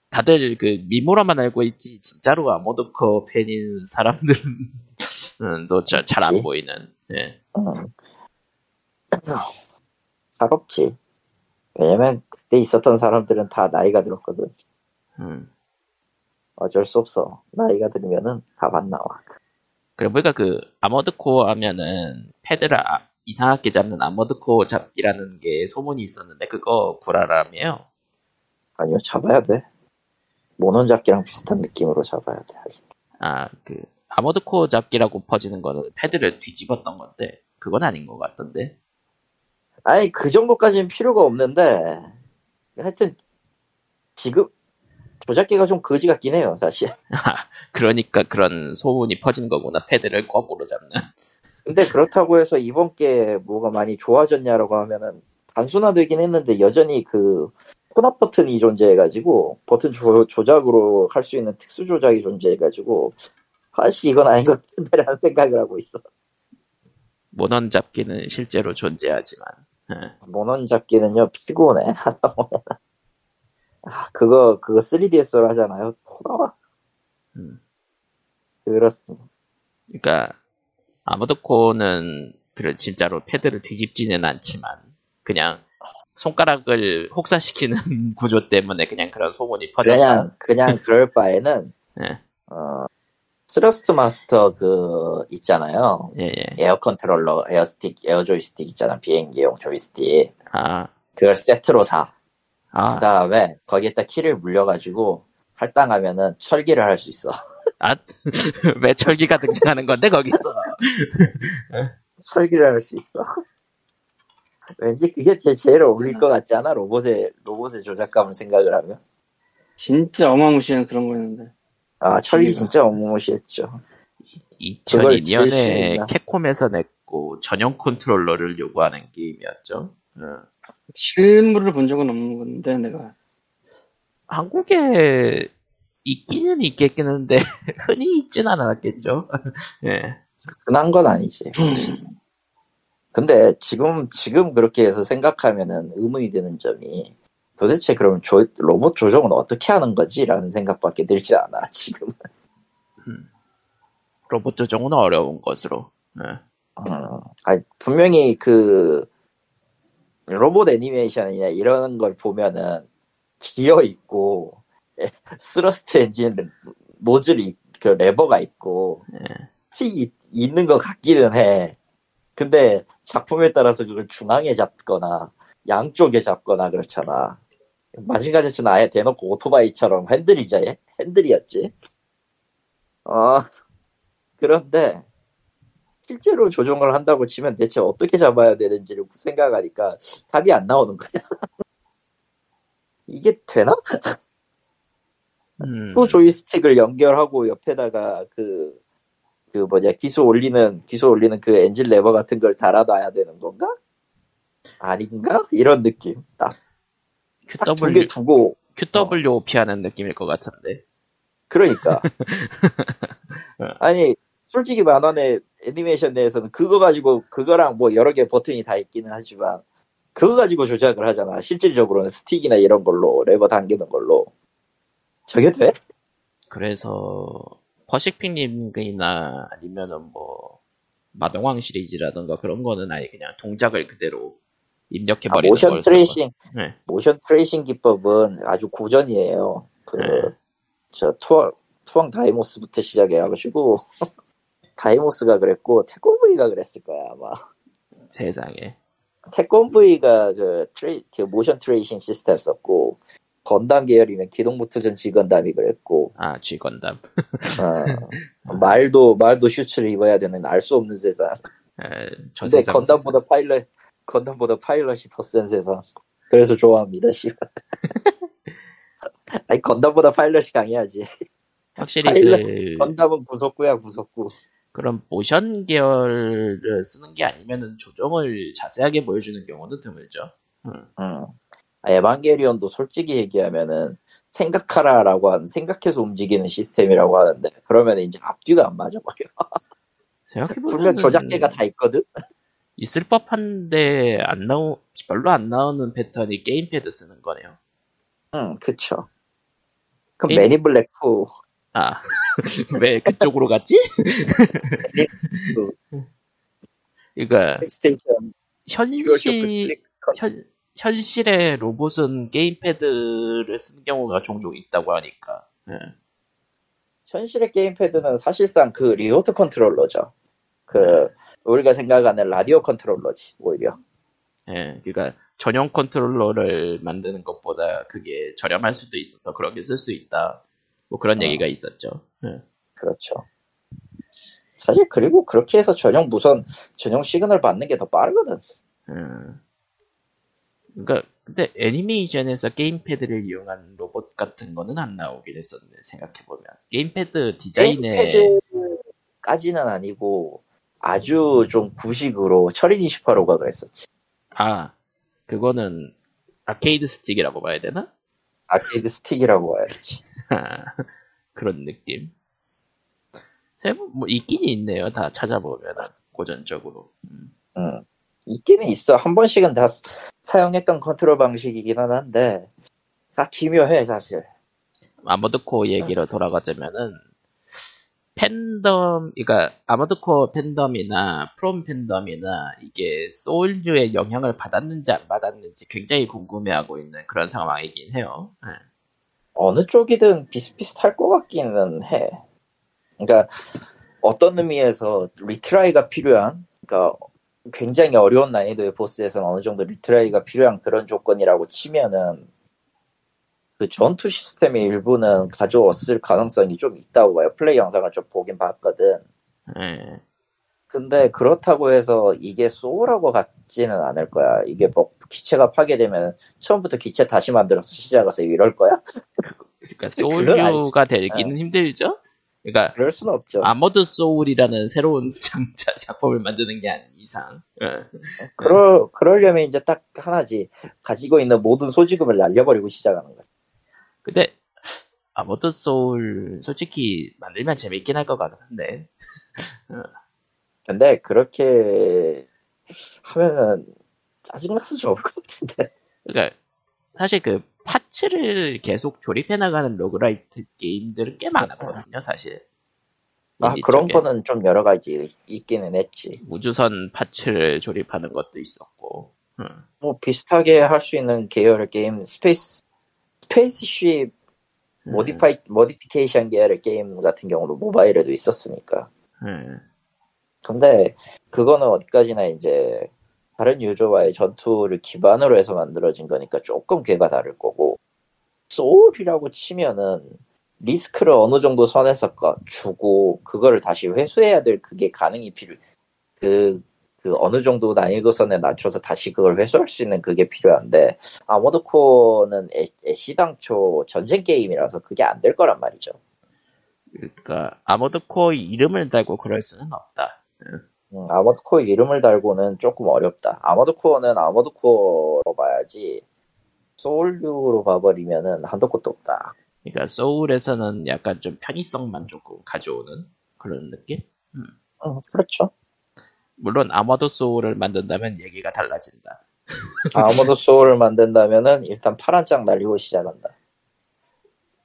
Speaker 1: 다들 그 미모로만 알고 있지, 진짜로 코어 팬인 사람들은 음, 또잘 안. 보이는, 예.
Speaker 2: 음. 잘 없지. 왜냐면, 그때 있었던 사람들은 다 나이가 들었거든.
Speaker 1: 음.
Speaker 2: 어쩔 수 없어. 나이가 들면은 다안 나와.
Speaker 1: 그래 보니까 그 아머드 코어 하면은 패드를 아- 이상하게 잡는 아머드 코어 잡기라는 게 소문이 있었는데 그거 불알람이에요.
Speaker 2: 아니요, 잡아야 돼. 모논 잡기랑 비슷한 느낌으로 잡아야 돼.
Speaker 1: 아, 그 아머드 코어 잡기라고 퍼지는 거는 패드를 뒤집었던 건데 그건 아닌 것 같던데.
Speaker 2: 아니 그 정도까지는 필요가 없는데 하여튼 지금 조작기가 좀 거지 같긴 해요 사실
Speaker 1: 그러니까 그런 소문이 퍼진 거구나. 패드를 거꾸로 잡는.
Speaker 2: 근데 그렇다고 해서 이번 게 뭐가 많이 좋아졌냐라고 하면은 단순화되긴 했는데 여전히 그 혼합 버튼이 존재해가지고 버튼 조, 조작으로 할 수 있는 특수 조작이 존재해가지고 사실 이건 아닌 것 같은데라는 생각을 하고 있어.
Speaker 1: 모넌 잡기는 실제로 존재하지만. 예.
Speaker 2: 모넌 잡기는요 피곤해. 하다 보면 아 그거 그거 3DS로 하잖아요. 호나와.
Speaker 1: 음.
Speaker 2: 그렇습니다.
Speaker 1: 그러니까 아무드코는 그래 진짜로 패드를 뒤집지는 않지만 그냥 손가락을 혹사시키는 구조 때문에 그냥 그런 소문이 퍼졌다.
Speaker 2: 그냥 그냥 그럴 바에는
Speaker 1: 예,
Speaker 2: 어 스러스트 마스터 그 있잖아요.
Speaker 1: 예, 예.
Speaker 2: air 컨트롤러 air stick air 조이스틱 있잖아. 비행기용 조이스틱.
Speaker 1: 아,
Speaker 2: 그걸 세트로 사. 그
Speaker 1: 아,
Speaker 2: 다음에 거기에다 키를 물려가지고 할당하면은 철기를 할 수 있어
Speaker 1: 아, 왜 철기가 등장하는 건데 거기서?
Speaker 2: 설계를 할 수 있어. 왠지 그게 제, 제일 어울릴 것 같지 않아? 로봇의, 로봇의 조작감을 생각을 하면.
Speaker 3: 진짜 어마무시한 그런 거였는데.
Speaker 2: 아, 철기 진짜 어마무시했죠. 그걸 지을 수
Speaker 1: 2002년에
Speaker 2: 있나?
Speaker 1: 캡콤에서 냈고 전용 컨트롤러를 요구하는 게임이었죠. 어.
Speaker 3: 실물을 본 적은 없는 건데, 내가.
Speaker 1: 한국에 있기는 있겠는데 흔히 있진 않았겠죠. 예.
Speaker 2: 흔한 건 아니지. 근데 지금, 지금 그렇게 해서 생각하면은 의문이 드는 점이 도대체 그럼 조- 로봇 조정은 어떻게 하는 거지? 라는 생각밖에 들지 않아, 지금.
Speaker 1: 로봇 조정은 어려운 것으로. 예.
Speaker 2: 음, 아니, 분명히 그 로봇 애니메이션이나 이런 걸 보면은 기어 있고 에, thrust 엔진 노즐이 그 레버가 있고
Speaker 1: 예.
Speaker 2: 티 있는 것 같기는 해. 근데 작품에 따라서 그걸 중앙에 잡거나 양쪽에 잡거나 그렇잖아. 마징가제트는 아예 대놓고 오토바이처럼 핸들이자 얘? 핸들이었지. 어 그런데 실제로 조종을 한다고 치면 대체 어떻게 잡아야 되는지를 생각하니까 답이 안 나오는 거야. 이게 되나?
Speaker 1: 음,
Speaker 2: 또 조이스틱을 연결하고 옆에다가 그, 그 뭐냐, 기수 올리는, 기수 올리는 그 엔진 레버 같은 걸 달아놔야 되는 건가? 아닌가? 이런 느낌. 딱, 딱두개
Speaker 1: QW,
Speaker 2: 두고,
Speaker 1: QWOP 하는 느낌일 것 같은데.
Speaker 2: 그러니까. 아니, 솔직히 만원의 애니메이션 내에서는 그거 가지고, 그거랑 뭐 여러 개 버튼이 다 있기는 하지만, 그거 가지고 조작을 하잖아. 실질적으로는 스틱이나 이런 걸로, 레버 당기는 걸로. 저게 돼?
Speaker 1: 그래서 퍼시픽 림이나 아니면은 뭐 마동왕 시리즈라던가 그런 거는 아예 그냥 동작을 그대로 입력해
Speaker 2: 아,
Speaker 1: 버리는
Speaker 2: motion tracing,
Speaker 1: 네.
Speaker 2: motion tracing 기법은 아주 고전이에요. 그,
Speaker 1: 네.
Speaker 2: 저, 투어, 투장 다이모스부터 시작해가지고, 다이모스가 그랬고, 태권브이가 그랬을 거야, 아마.
Speaker 1: 세상에.
Speaker 2: 태권브이가 그, tra-, 그 motion tracing 시스템 썼고, 건담 계열이면 기동무투전 G건담이 그랬고,
Speaker 1: 아, G건담.
Speaker 2: 어, 말도, 말도 슈츠를 입어야 되는 알 수 없는 세상.
Speaker 1: 에, 저
Speaker 2: 근데
Speaker 1: 세상
Speaker 2: 건담보다 파일럿, 건담보다 파일럿이 더 센 세상. 그래서 좋아합니다, 씨발. 아니, 건담보다 파일럿이 강해야지.
Speaker 1: 확실히
Speaker 2: 파일럿,
Speaker 1: 그
Speaker 2: 건담은 구속구야, 구속구.
Speaker 1: 그런 모션 계열을 쓰는 게 아니면은 조정을 자세하게 보여주는 경우는 드물죠. 음.
Speaker 2: 음. 아, 에반게리온도 솔직히 얘기하면은, 생각하라라고 하는, 생각해서 움직이는 시스템이라고 하는데, 그러면 이제 앞뒤가 안 맞아 버려.
Speaker 1: 생각해보면
Speaker 2: 분명 조작계가 다 있거든?
Speaker 1: 있을 법한데 안 나오 별로 안 나오는 패턴이 게임패드 쓰는 거네요.
Speaker 2: 응, 그쵸. 그럼
Speaker 1: 게임-
Speaker 2: 맨 인 블랙 2,
Speaker 1: 아, 왜 그쪽으로 갔지? 그러니까 현실 현, 현실의 로봇은 게임패드를 쓰는 경우가 종종 있다고 하니까. 예.
Speaker 2: 현실의 게임패드는 사실상 그 remote controller죠. 그 우리가 생각하는 radio controller지 오히려.
Speaker 1: 예, 그러니까 전용 컨트롤러를 만드는 것보다 그게 저렴할 수도 있어서 그렇게 쓸 수 있다. 뭐 그런
Speaker 2: 어.
Speaker 1: 얘기가 있었죠. 예.
Speaker 2: 그렇죠. 사실 그리고 그렇게 해서 전용 무선 전용 시그널 받는 게 더 빠르거든.
Speaker 1: 음. 그러니까 근데 애니메이션에서 게임패드를 이용한 로봇 같은 거는 안 나오긴 했었는데 생각해 보면 게임패드 디자인에
Speaker 2: 게임패드까지는 아니고 아주 좀 구식으로 철인 28호가 그랬었지.
Speaker 1: 아 그거는 arcade stick이라고 봐야 되나?
Speaker 2: arcade stick이라고 해야지.
Speaker 1: 그런 느낌. 세뭐 있긴 있네요. 다 찾아보면 고전적으로. 음.
Speaker 2: 응. 있기는 있어. 한 번씩은 다 사- 사용했던 컨트롤 방식이기는 한데, 다 기묘해, 사실.
Speaker 1: 아머드코어 얘기로 돌아가자면은 팬덤, 그러니까 아머드코어 팬덤이나 프롬 팬덤이나 이게 소울류의 영향을 받았는지 안 받았는지 굉장히 궁금해하고 있는 그런 상황이긴 해요. 예.
Speaker 2: 어느 쪽이든 비슷비슷할 것 같기는 해. 그러니까, 어떤 의미에서 retry가 필요한, 그러니까 굉장히 어려운 난이도의 보스에서는 어느 정도 retry가 필요한 그런 조건이라고 치면은, 그 전투 시스템의 일부는 가져왔을 가능성이 좀 있다고 봐요. 플레이 영상을 좀 보긴 봤거든.
Speaker 1: 예.
Speaker 2: 근데 그렇다고 해서 이게 소울하고 같지는 않을 거야. 이게 뭐 기체가 파괴되면 처음부터 기체 다시 만들어서 시작해서 이럴 거야?
Speaker 1: 그러니까 소울류가 되기는 힘들죠. 그러니까
Speaker 2: 그럴 수는 없죠.
Speaker 1: 아머드 소울이라는 새로운 장자 작품을 만드는 게 아닌 이상. 예.
Speaker 2: 그러, 그러려면 이제 딱 하나지. 가지고 있는 모든 소지급을 날려버리고 시작하는 거야.
Speaker 1: 근데 아머드 소울 솔직히 만들면 재밌긴 할 것 같은데.
Speaker 2: 근데 그렇게 하면은 짜증나서 좋을 것 같은데.
Speaker 1: 그러니까 사실 그 parts를 계속 조립해 나가는 roguelite 게임들은 꽤 많았거든요, 사실.
Speaker 2: 아, 그런. 거는 좀 여러 가지 있- 있기는 했지.
Speaker 1: 우주선 parts를 조립하는 것도 있었고. 음.
Speaker 2: 뭐 비슷하게 할 수 있는 계열의 게임, space, spaceship modify, modification 계열의 게임 같은 경우도 모바일에도 있었으니까.
Speaker 1: 음.
Speaker 2: 근데 그거는 어디까지나 이제 다른 유저와의 전투를 기반으로 해서 만들어진 거니까 조금 궤가 다를 거고 소울이라고 치면은 리스크를 어느 정도 선에서 거- 주고 그거를 다시 회수해야 될 그게 가능이 필요 그, 그 어느 정도 난이도 선에 낮춰서 다시 그걸 회수할 수 있는 그게 필요한데 아머드 코어는 애, 애시당초 전쟁 게임이라서 그게 안 될 거란 말이죠.
Speaker 1: 그러니까 아머드 코어 이름을 달고 그럴 수는 없다.
Speaker 2: 음, 아머드 코어 이름을 달고는 조금 어렵다. 아머드 코어는 아머드 코어로 봐야지 소울류로 봐버리면은 한도 끝도 없다.
Speaker 1: 그러니까 소울에서는 약간 좀 편의성만 조금 가져오는 그런 느낌?
Speaker 2: 음, 그렇죠.
Speaker 1: 물론 아머드 소울을 만든다면 얘기가 달라진다.
Speaker 2: 아머드 소울을 만든다면은 일단 팔 한 짝 날리고 시작한다.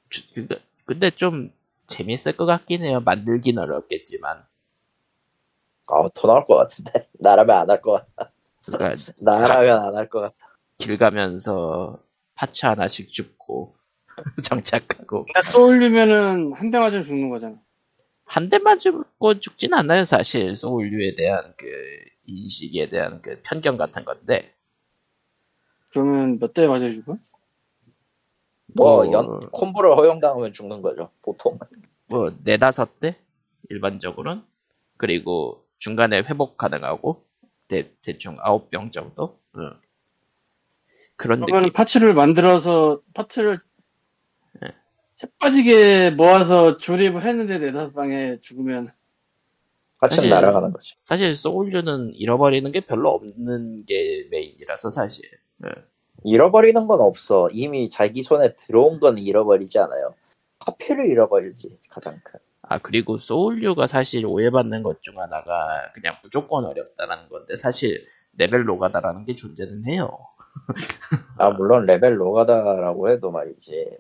Speaker 1: 주- 그러니까 근데 좀 재밌을 것 같긴 해요. 만들긴 어렵겠지만.
Speaker 2: 아, 더 나올 것 같은데. 나라면 안 할 것 같다.
Speaker 1: 그러니까
Speaker 2: 나라면 안 할 것 같다.
Speaker 1: 길 가면서 파츠 하나씩 줍고 정착하고
Speaker 3: 근데 쏠리면은 한대 맞으면 죽는 거잖아.
Speaker 1: 한 대만 줍고 죽진 않아요. 사실 소울류에 대한 그 인식에 대한 그 편견 같은 건데
Speaker 3: 그러면 몇 대 맞아 죽어?
Speaker 2: 뭐,
Speaker 1: 어.
Speaker 2: 연, 콤보를 허용당하면 죽는 거죠. 보통.
Speaker 1: 뭐 네다섯 대 일반적으로는 그리고 중간에 회복 가능하고 대, 대충 아홉 병 정도 응. 그런
Speaker 3: 그러면
Speaker 1: 느낌
Speaker 3: 파츠를 만들어서 파츠를
Speaker 1: 네.
Speaker 3: 재빠지게 모아서 조립을 했는데 네다섯 방에 죽으면
Speaker 2: 같이 날아가는 거죠.
Speaker 1: 사실 소울류는 잃어버리는 게 별로 없는 게 메인이라서 사실 응.
Speaker 2: 잃어버리는 건 없어. 이미 자기 손에 들어온 건 잃어버리지 않아요. 화폐를 잃어버리지, 가장 큰.
Speaker 1: 아 그리고 소울류가 사실 오해받는 것 중 하나가 그냥 무조건 어렵다는 건데 사실 레벨 노가다라는 게 존재는 해요
Speaker 2: 아, 물론 레벨 노가다라고 해도 말이지.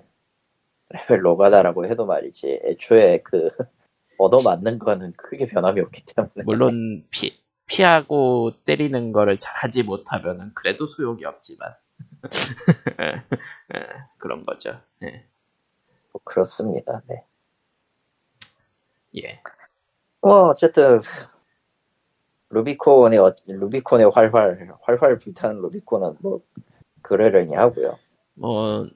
Speaker 2: 레벨 노가다라고 해도 말이지. 애초에 그, 얻어맞는 거는 크게 변함이 없기 때문에.
Speaker 1: 물론 피, 피하고 때리는 거를 잘 하지 못하면은 그래도 소용이 없지만 예, 예, 그런 거죠. 예.
Speaker 2: 뭐 그렇습니다. 네.
Speaker 1: 예.
Speaker 2: 뭐, 어쨌든, 루비콘의, 어- 루비콘의 활활, 활활 불타는 루비콘은 뭐, 그러려니 하고요.
Speaker 1: 뭐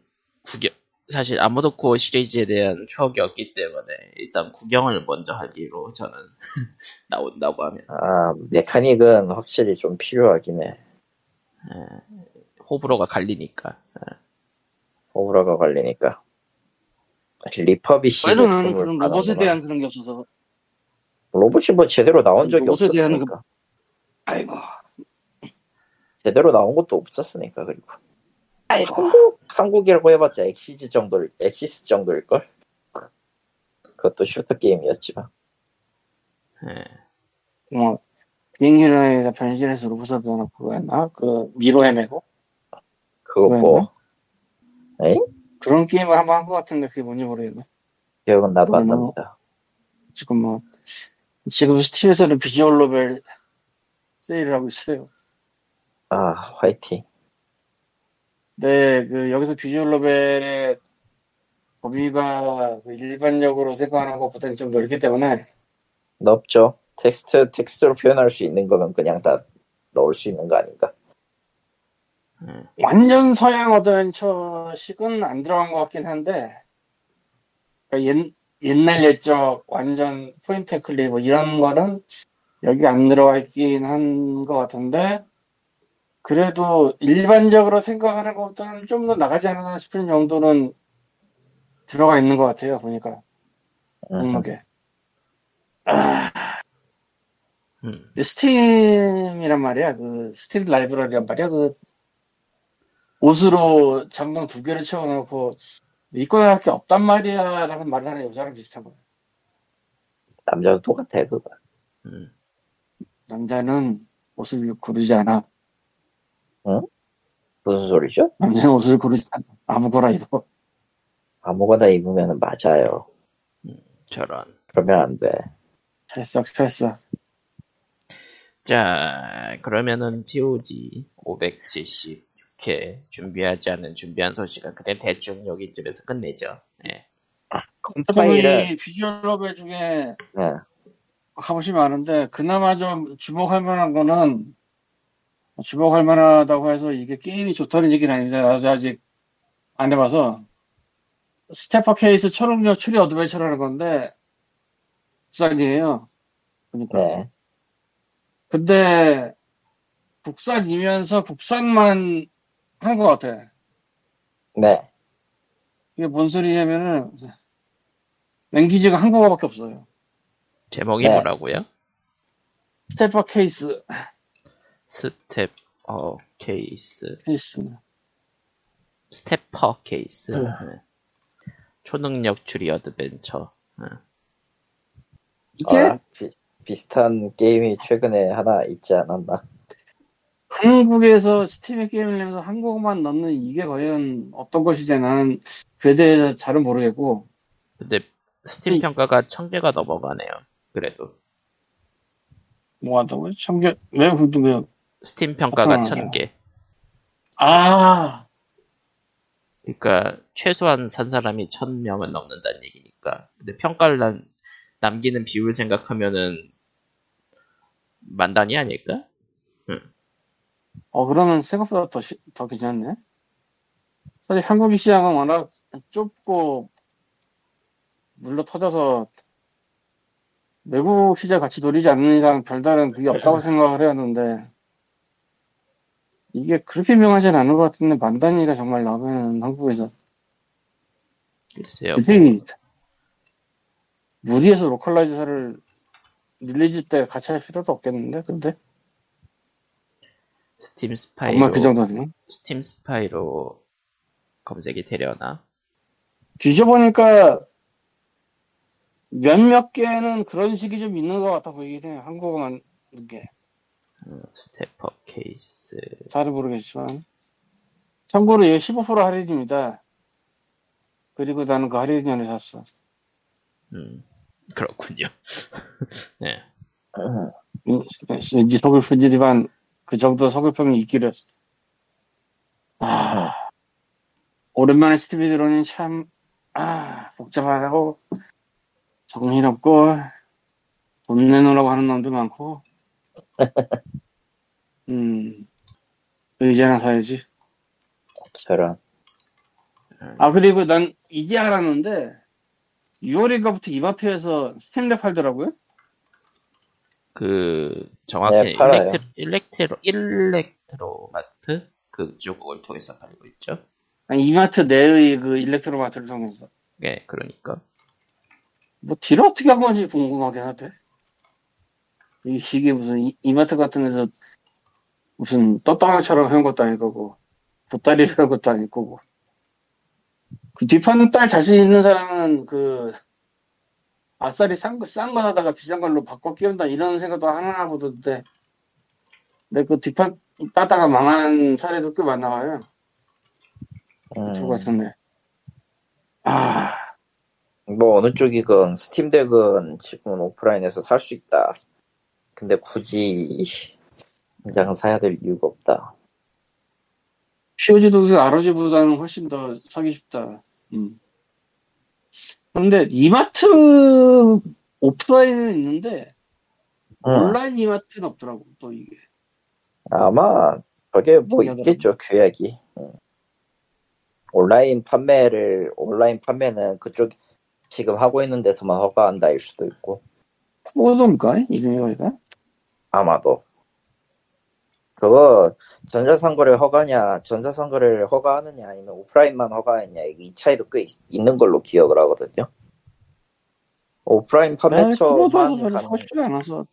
Speaker 1: 구경 사실 아무도 코어 시리즈에 대한 추억이 없기 때문에 일단 구경을 먼저 하기로 저는 나온다고 하면
Speaker 2: 아, 메카닉은 확실히 좀 필요하긴 해.
Speaker 1: 호불호가 갈리니까
Speaker 2: 오브라가 걸리니까. 리퍼비시 제품을
Speaker 3: 그런 로봇에. 대한 그런 게 없어서
Speaker 2: 로봇이 뭐 제대로 나온 적이
Speaker 3: 로봇에 그
Speaker 2: 없었으니까.
Speaker 3: 아이고
Speaker 2: 제대로 나온 것도 없었으니까, 그리고.
Speaker 3: 아이고
Speaker 2: 한국, 한국이라고 해봤자 엑시즈 정도를, 엑시스 정도일 걸? 그것도 슈터 게임이었지만.
Speaker 1: 예.
Speaker 3: 뭐 비행기에서 변신해서 로봇을 변하고 그거였나? 그 미로 헤매고
Speaker 2: 그거 뭐
Speaker 3: 그런 게임을 한번 한 것 같은데 그게 뭔지 모르겠네.
Speaker 2: 기억은 나도 안
Speaker 3: 뭐,
Speaker 2: 납니다.
Speaker 3: 지금 뭐 지금 스팀에서는 visual novel 세일을 하고 있어요.
Speaker 2: 아 화이팅.
Speaker 3: 네, 그 여기서 visual novel의 범위가 그 일반적으로 생각하는 것보다는 좀 넓기 때문에
Speaker 2: 넓죠. 텍스트 텍스트로 표현할 수 있는 거면 그냥 다 넣을 수 있는 거 아닌가?
Speaker 1: 음,
Speaker 3: 완전 서양 어드벤처식은 안 들어간 것 같긴 한데 그러니까 옛, 옛날 옛적 완전 point click 뭐 이런 거는 여기 안 들어가 있긴 한 것 같은데 그래도 일반적으로 생각하는 것보다는 좀 더 나가지 않나 싶은 정도는 들어가 있는 것 같아요 보니까.
Speaker 2: 음.
Speaker 3: 목록에. 아,
Speaker 1: 음.
Speaker 3: 근데 스팀이란 말이야. 그 스팀 라이브러리란 말이야. 그 옷으로 장당 두 개를 채워놓고 이거야 할게 없단 말이야 라는 말을 하는 여자랑 비슷한 거야
Speaker 2: 남자도 똑같아 그거.
Speaker 1: 음.
Speaker 3: 남자는 옷을 고르지 않아
Speaker 2: 무슨 소리죠?
Speaker 3: 남자는 옷을 고르지 않아 아무거나 입어
Speaker 2: 아무거나 입으면 맞아요.
Speaker 1: 저런.
Speaker 2: 그러면 안 돼.
Speaker 3: 잘했어 잘했어
Speaker 1: 자, 그러면은 POG 576회 준비하지 않은 준비한 소식은 그때 대충 여기쯤에서 끝내죠. 예.
Speaker 2: 컴파일은
Speaker 3: 이 비주얼 노벨 중에
Speaker 2: 네.
Speaker 3: 값이 많은데 그나마 좀 주목할 만한 거는 주목할 만하다고 해서 이게 게임이 좋다는 얘기는 아닌데 나도 아직 안 해봐서 스테퍼 케이스 초능력 추리 어드벤처라는 건데 국산이에요. 그러니까
Speaker 2: 네.
Speaker 3: 근데 국산이면서 국산만 한것 같아.
Speaker 2: 네.
Speaker 3: 이게 뭔 소리냐면은 language가 한국어밖에 없어요.
Speaker 1: 제목이
Speaker 2: 네.
Speaker 1: 뭐라고요?
Speaker 3: 스테퍼 케이스
Speaker 1: 스텝 어 케이스
Speaker 3: 케이스.
Speaker 1: 스태퍼 케이스
Speaker 2: 음.
Speaker 1: 네. 초능력 추리 어드벤처 네.
Speaker 3: 이게
Speaker 2: 아, 비, 비슷한 게임이 최근에 하나 있지 않았나?
Speaker 3: 한국에서 스팀에 게임을 내면서 한국어만 넣는 이게 과연 어떤 것이지 나는 그에 대해서 잘은 모르겠고.
Speaker 1: 근데 스팀
Speaker 3: 이-
Speaker 1: 평가가 1000개가 넘어가네요 그래도.
Speaker 3: 뭐 한다고요? 청계 왜 그게
Speaker 1: 스팀 평가가 1000개.
Speaker 3: 아!
Speaker 1: 그러니까 최소한 산 사람이 1000명은 넘는다는 얘기니까. 근데 평가를 남, 남기는 비율 생각하면은 만 단위 아닐까?
Speaker 3: 어, 그러면 생각보다 더, 시- 더 괜찮네. 사실 한국의 시장은 워낙 좁고 물러 터져서 외국 시장 같이 노리지 않는 이상 별다른 그게 없다고 생각을 해왔는데 이게 그렇게 유명하진 않은 것 같은데 만 단위가 정말 나오면 한국에서
Speaker 1: 글쎄요
Speaker 3: 무리해서 localizer를 release 때 같이 할 필요도 없겠는데 근데
Speaker 1: Steam Spy로
Speaker 3: 정말 그 정도는
Speaker 1: Steam Spy로 검색이 되려나?
Speaker 3: 뒤져보니까 몇몇 개는 그런 식이 좀 있는 것 같아 보이긴 해요. 한국어만 게
Speaker 1: 어, Staffer Case
Speaker 3: 잘은 모르겠지만 참고로 이거 15% 할인입니다. 그리고 나는 그 할인 전에 샀어.
Speaker 1: 음 그렇군요 네
Speaker 2: 음,
Speaker 3: 이- 왠지 서글프지만 그 정도 서글픔이 있기를. 아, 오랜만에 스티비 들어오니 참, 아, 복잡하고, 정신없고, 돈 내놓으라고 하는 놈도 많고, 음, 의자나 사야지.
Speaker 2: 저런.
Speaker 3: 아, 그리고 난 이제 알았는데, 6월인가부터 이마트에서 Steam Deck 팔더라고요?
Speaker 1: 그 정확히
Speaker 2: 네, 팔아요.
Speaker 1: 일렉트, 일렉트로 일렉트로 마트 그쪽을 통해서 팔고 있죠.
Speaker 3: 아니, 이마트 내의 그 일렉트로 마트를 통해서.
Speaker 1: 네, 그러니까
Speaker 3: 뭐 뒤를 어떻게 한 건지 궁금하긴 하대. 이- 이게 무슨 이, 이마트 같은 데서 무슨 떴다방처럼 해온 것도 아닐 거고 보따리를 한 것도 아닐 거고 그 뒷판 딸 자신 있는 사람은 그 아싸리 싼 거, 싼거 사다가 비싼 걸로 바꿔 끼운다 이런 생각도 하나 보던데 근데 그 뒷판 따다가 망한 사례도 꽤 많나 봐요.
Speaker 2: 음,
Speaker 3: 것 같은데. 아,
Speaker 2: 뭐 어느 쪽이건 스팀덱은 지금은 오프라인에서 살 수 있다. 근데 굳이 당장 사야 될 이유가 없다.
Speaker 3: POG도 ROG보다는 훨씬 더 사기 쉽다. 음. 그런데 이마트 오프라인은 있는데
Speaker 2: 음,
Speaker 3: 온라인 이마트는 없더라고. 또 이게.
Speaker 2: 아마 저게 뭐. 있겠죠 규약이. 음. 온라인 판매를 온라인 판매는 그쪽 지금 하고 있는 데서만 허가한다일 수도 있고
Speaker 3: 코모던가? 이름이 이가
Speaker 2: 아마도 그거 전자상거래 허가냐 전자상거래를 허가하느냐 아니면 오프라인만 허가했냐 이 차이도 꽤 있, 는 걸로 기억을 하거든요. 오프라인
Speaker 3: 네,
Speaker 2: 판매처만 가는,
Speaker 3: 싶지 않아서.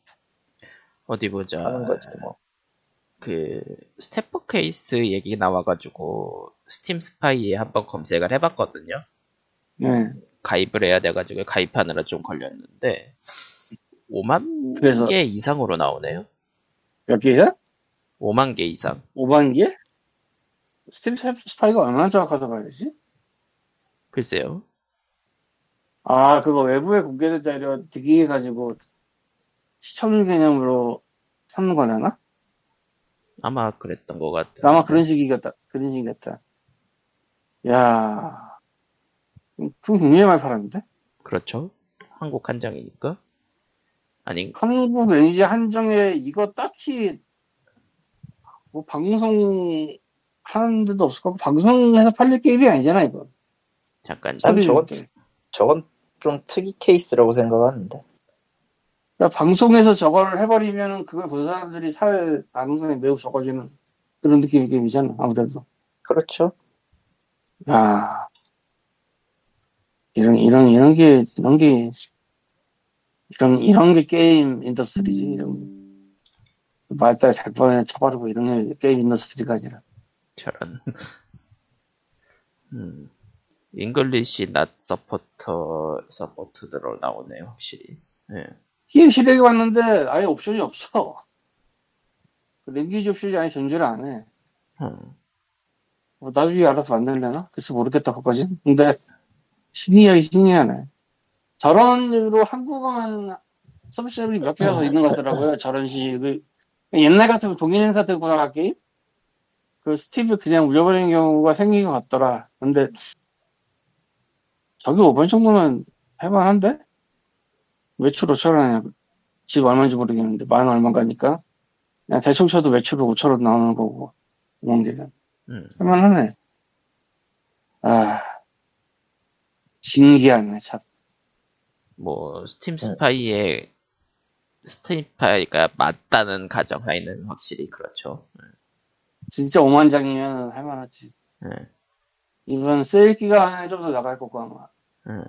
Speaker 1: 어디 보자.
Speaker 2: 하는 거지 뭐.
Speaker 1: 그 Staffer Case 얘기 나와가지고 Steam Spy에 한번 검색을 해봤거든요.
Speaker 3: 네.
Speaker 1: 가입을 해야 돼가지고 가입하느라 좀 걸렸는데 5만
Speaker 3: 그래서-
Speaker 1: 개 이상으로 나오네요.
Speaker 3: 몇 개야?
Speaker 1: 5만 개 이상.
Speaker 3: 5만 개? 스팀 스파이가 얼마나 정확하다 봐야지?
Speaker 1: 글쎄요.
Speaker 3: 아, 그거 외부에 공개된 자료 대기해가지고 시청 개념으로 삼는 거려나?
Speaker 1: 아마 그랬던 것 같아.
Speaker 3: 아마 그런 식이겠다. 그런 식이겠다. 야, 그럼 굉장히 많이 팔았는데?
Speaker 1: 그렇죠. 한국 한정이니까. 아니
Speaker 3: 한국 레니지 한정에 이거 딱히 뭐 방송 하는 데도 없을 거고 방송에서 팔릴 게임이 아니잖아 이거.
Speaker 1: 잠깐
Speaker 2: 아니, 저건,
Speaker 3: 스토리인데.
Speaker 2: 저건 좀 특이 케이스라고 생각하는데.
Speaker 3: 그러니까 방송에서 저걸 해버리면 그걸 본 사람들이 살 가능성이 매우 적어지는 그런 느낌의 게임이잖아 아무래도.
Speaker 2: 그렇죠.
Speaker 3: 야 이런 이런 이런 게 이런 게 이런 이런 게 게임 인더스트리지 이런 말따 잘 뻔해 쳐바르고 이런 게 게임 인더스트리가 아니라
Speaker 1: 저런. 음. 잉글리시 낫 서포터 서포트대로 나오네요, 확실히. 예.
Speaker 3: 게임 실력이 왔는데 아예 옵션이 없어. 그 랭귀지 옵션이 아예 존재를 안 해.
Speaker 1: 음.
Speaker 3: 뭐 나중에 알아서 만들려나? 글쎄 모르겠다 그거지. 근데 신기하게 신기하네. 저런 식으로 한국어만 서비스이 몇 개가 더 있는 것 같더라고요. 저런 식의 옛날 같으면 동인 행사 들고 게임? 그 스티브 그냥 울려버리는 경우가 생긴 것 같더라. 근데 저기 5번 정도면 해만한데? 매출 5천 원이야. 집 얼마인지 모르겠는데 만 얼마가니까 그냥 대충 쳐도 매출 5천 원 나오는 거고 5만 개가.
Speaker 1: 음.
Speaker 3: 할만하네. 아, 신기하네, 참.
Speaker 1: 뭐 Steam Spy에 Steam Spy가 맞다는 가정하에는 확실히 그렇죠.
Speaker 3: 진짜 5만 장이면 할만하지.
Speaker 1: 예.
Speaker 3: 이번 세일 기간에 좀 더 나갈 거고, 아마.
Speaker 1: 예.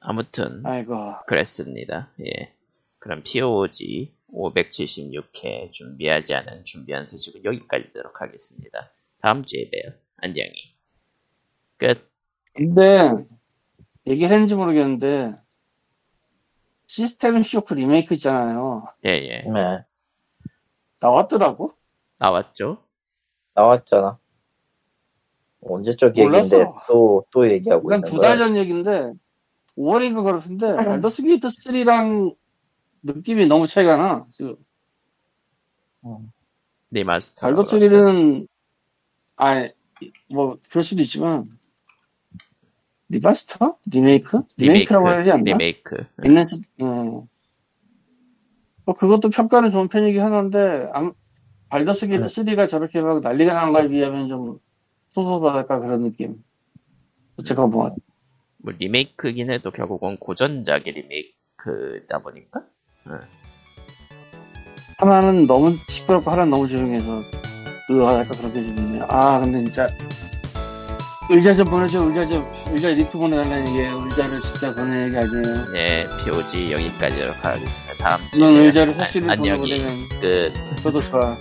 Speaker 1: 아무튼
Speaker 3: 아이고.
Speaker 1: 그랬습니다. 예. 그럼 POG 576회 준비하지 않은 준비한 소식은 여기까지 되도록 하겠습니다. 다음 주에 봬요. 안녕히. 끝.
Speaker 3: 근데, 얘기를 했는지 모르겠는데, 시스템 쇼크 리메이크 있잖아요.
Speaker 1: 예, 예.
Speaker 2: 네.
Speaker 3: 나왔더라고?
Speaker 1: 나왔죠?
Speaker 2: 나왔잖아. 언제적 얘기인데
Speaker 3: 몰랐어.
Speaker 2: 또, 또 얘기하고
Speaker 3: 그건
Speaker 2: 있는
Speaker 3: 두
Speaker 2: 거야.
Speaker 3: 달전 얘기인데, 5월인가 그렇던데, 발더스 게이트 3랑 느낌이 너무 차이가 나, 지금.
Speaker 2: 음.
Speaker 1: 리마스터.
Speaker 3: 발더 3는, 아, 뭐, 그럴 수도 있지만, 리바스터? 리메이크? 리메이크라고 해야 되지 않나?
Speaker 1: 리메이크.
Speaker 3: 릴랜스, 어. 뭐, 그것도 평가는 좋은 편이긴 하는데, 암- Baldur's Gate 3가 저렇게 막 난리가 난 거에 비하면 좀, 소소하달까 그런 느낌. 어쨌건 뭐,
Speaker 1: 뭐 리메이크긴 해도 결국은 고전작의 리메이크다 보니까
Speaker 3: 하나는 너무 시끄럽고 하나는 너무 조용해서, 의아하달까 그렇게 좀 있네요. 아, 근데 진짜, 의자 좀 보내줘, 의자 좀, 의자 링크 보내달라는 게, 의자를 진짜 보내는 게 아니에요.
Speaker 1: 네 POG 여기까지 하도록 하겠습니다. 다음 주에
Speaker 3: 넌 의자를
Speaker 1: 아,
Speaker 3: 사실을
Speaker 1: 안녕히
Speaker 3: 보내보내면,
Speaker 1: 끝.
Speaker 3: 저도 좋아.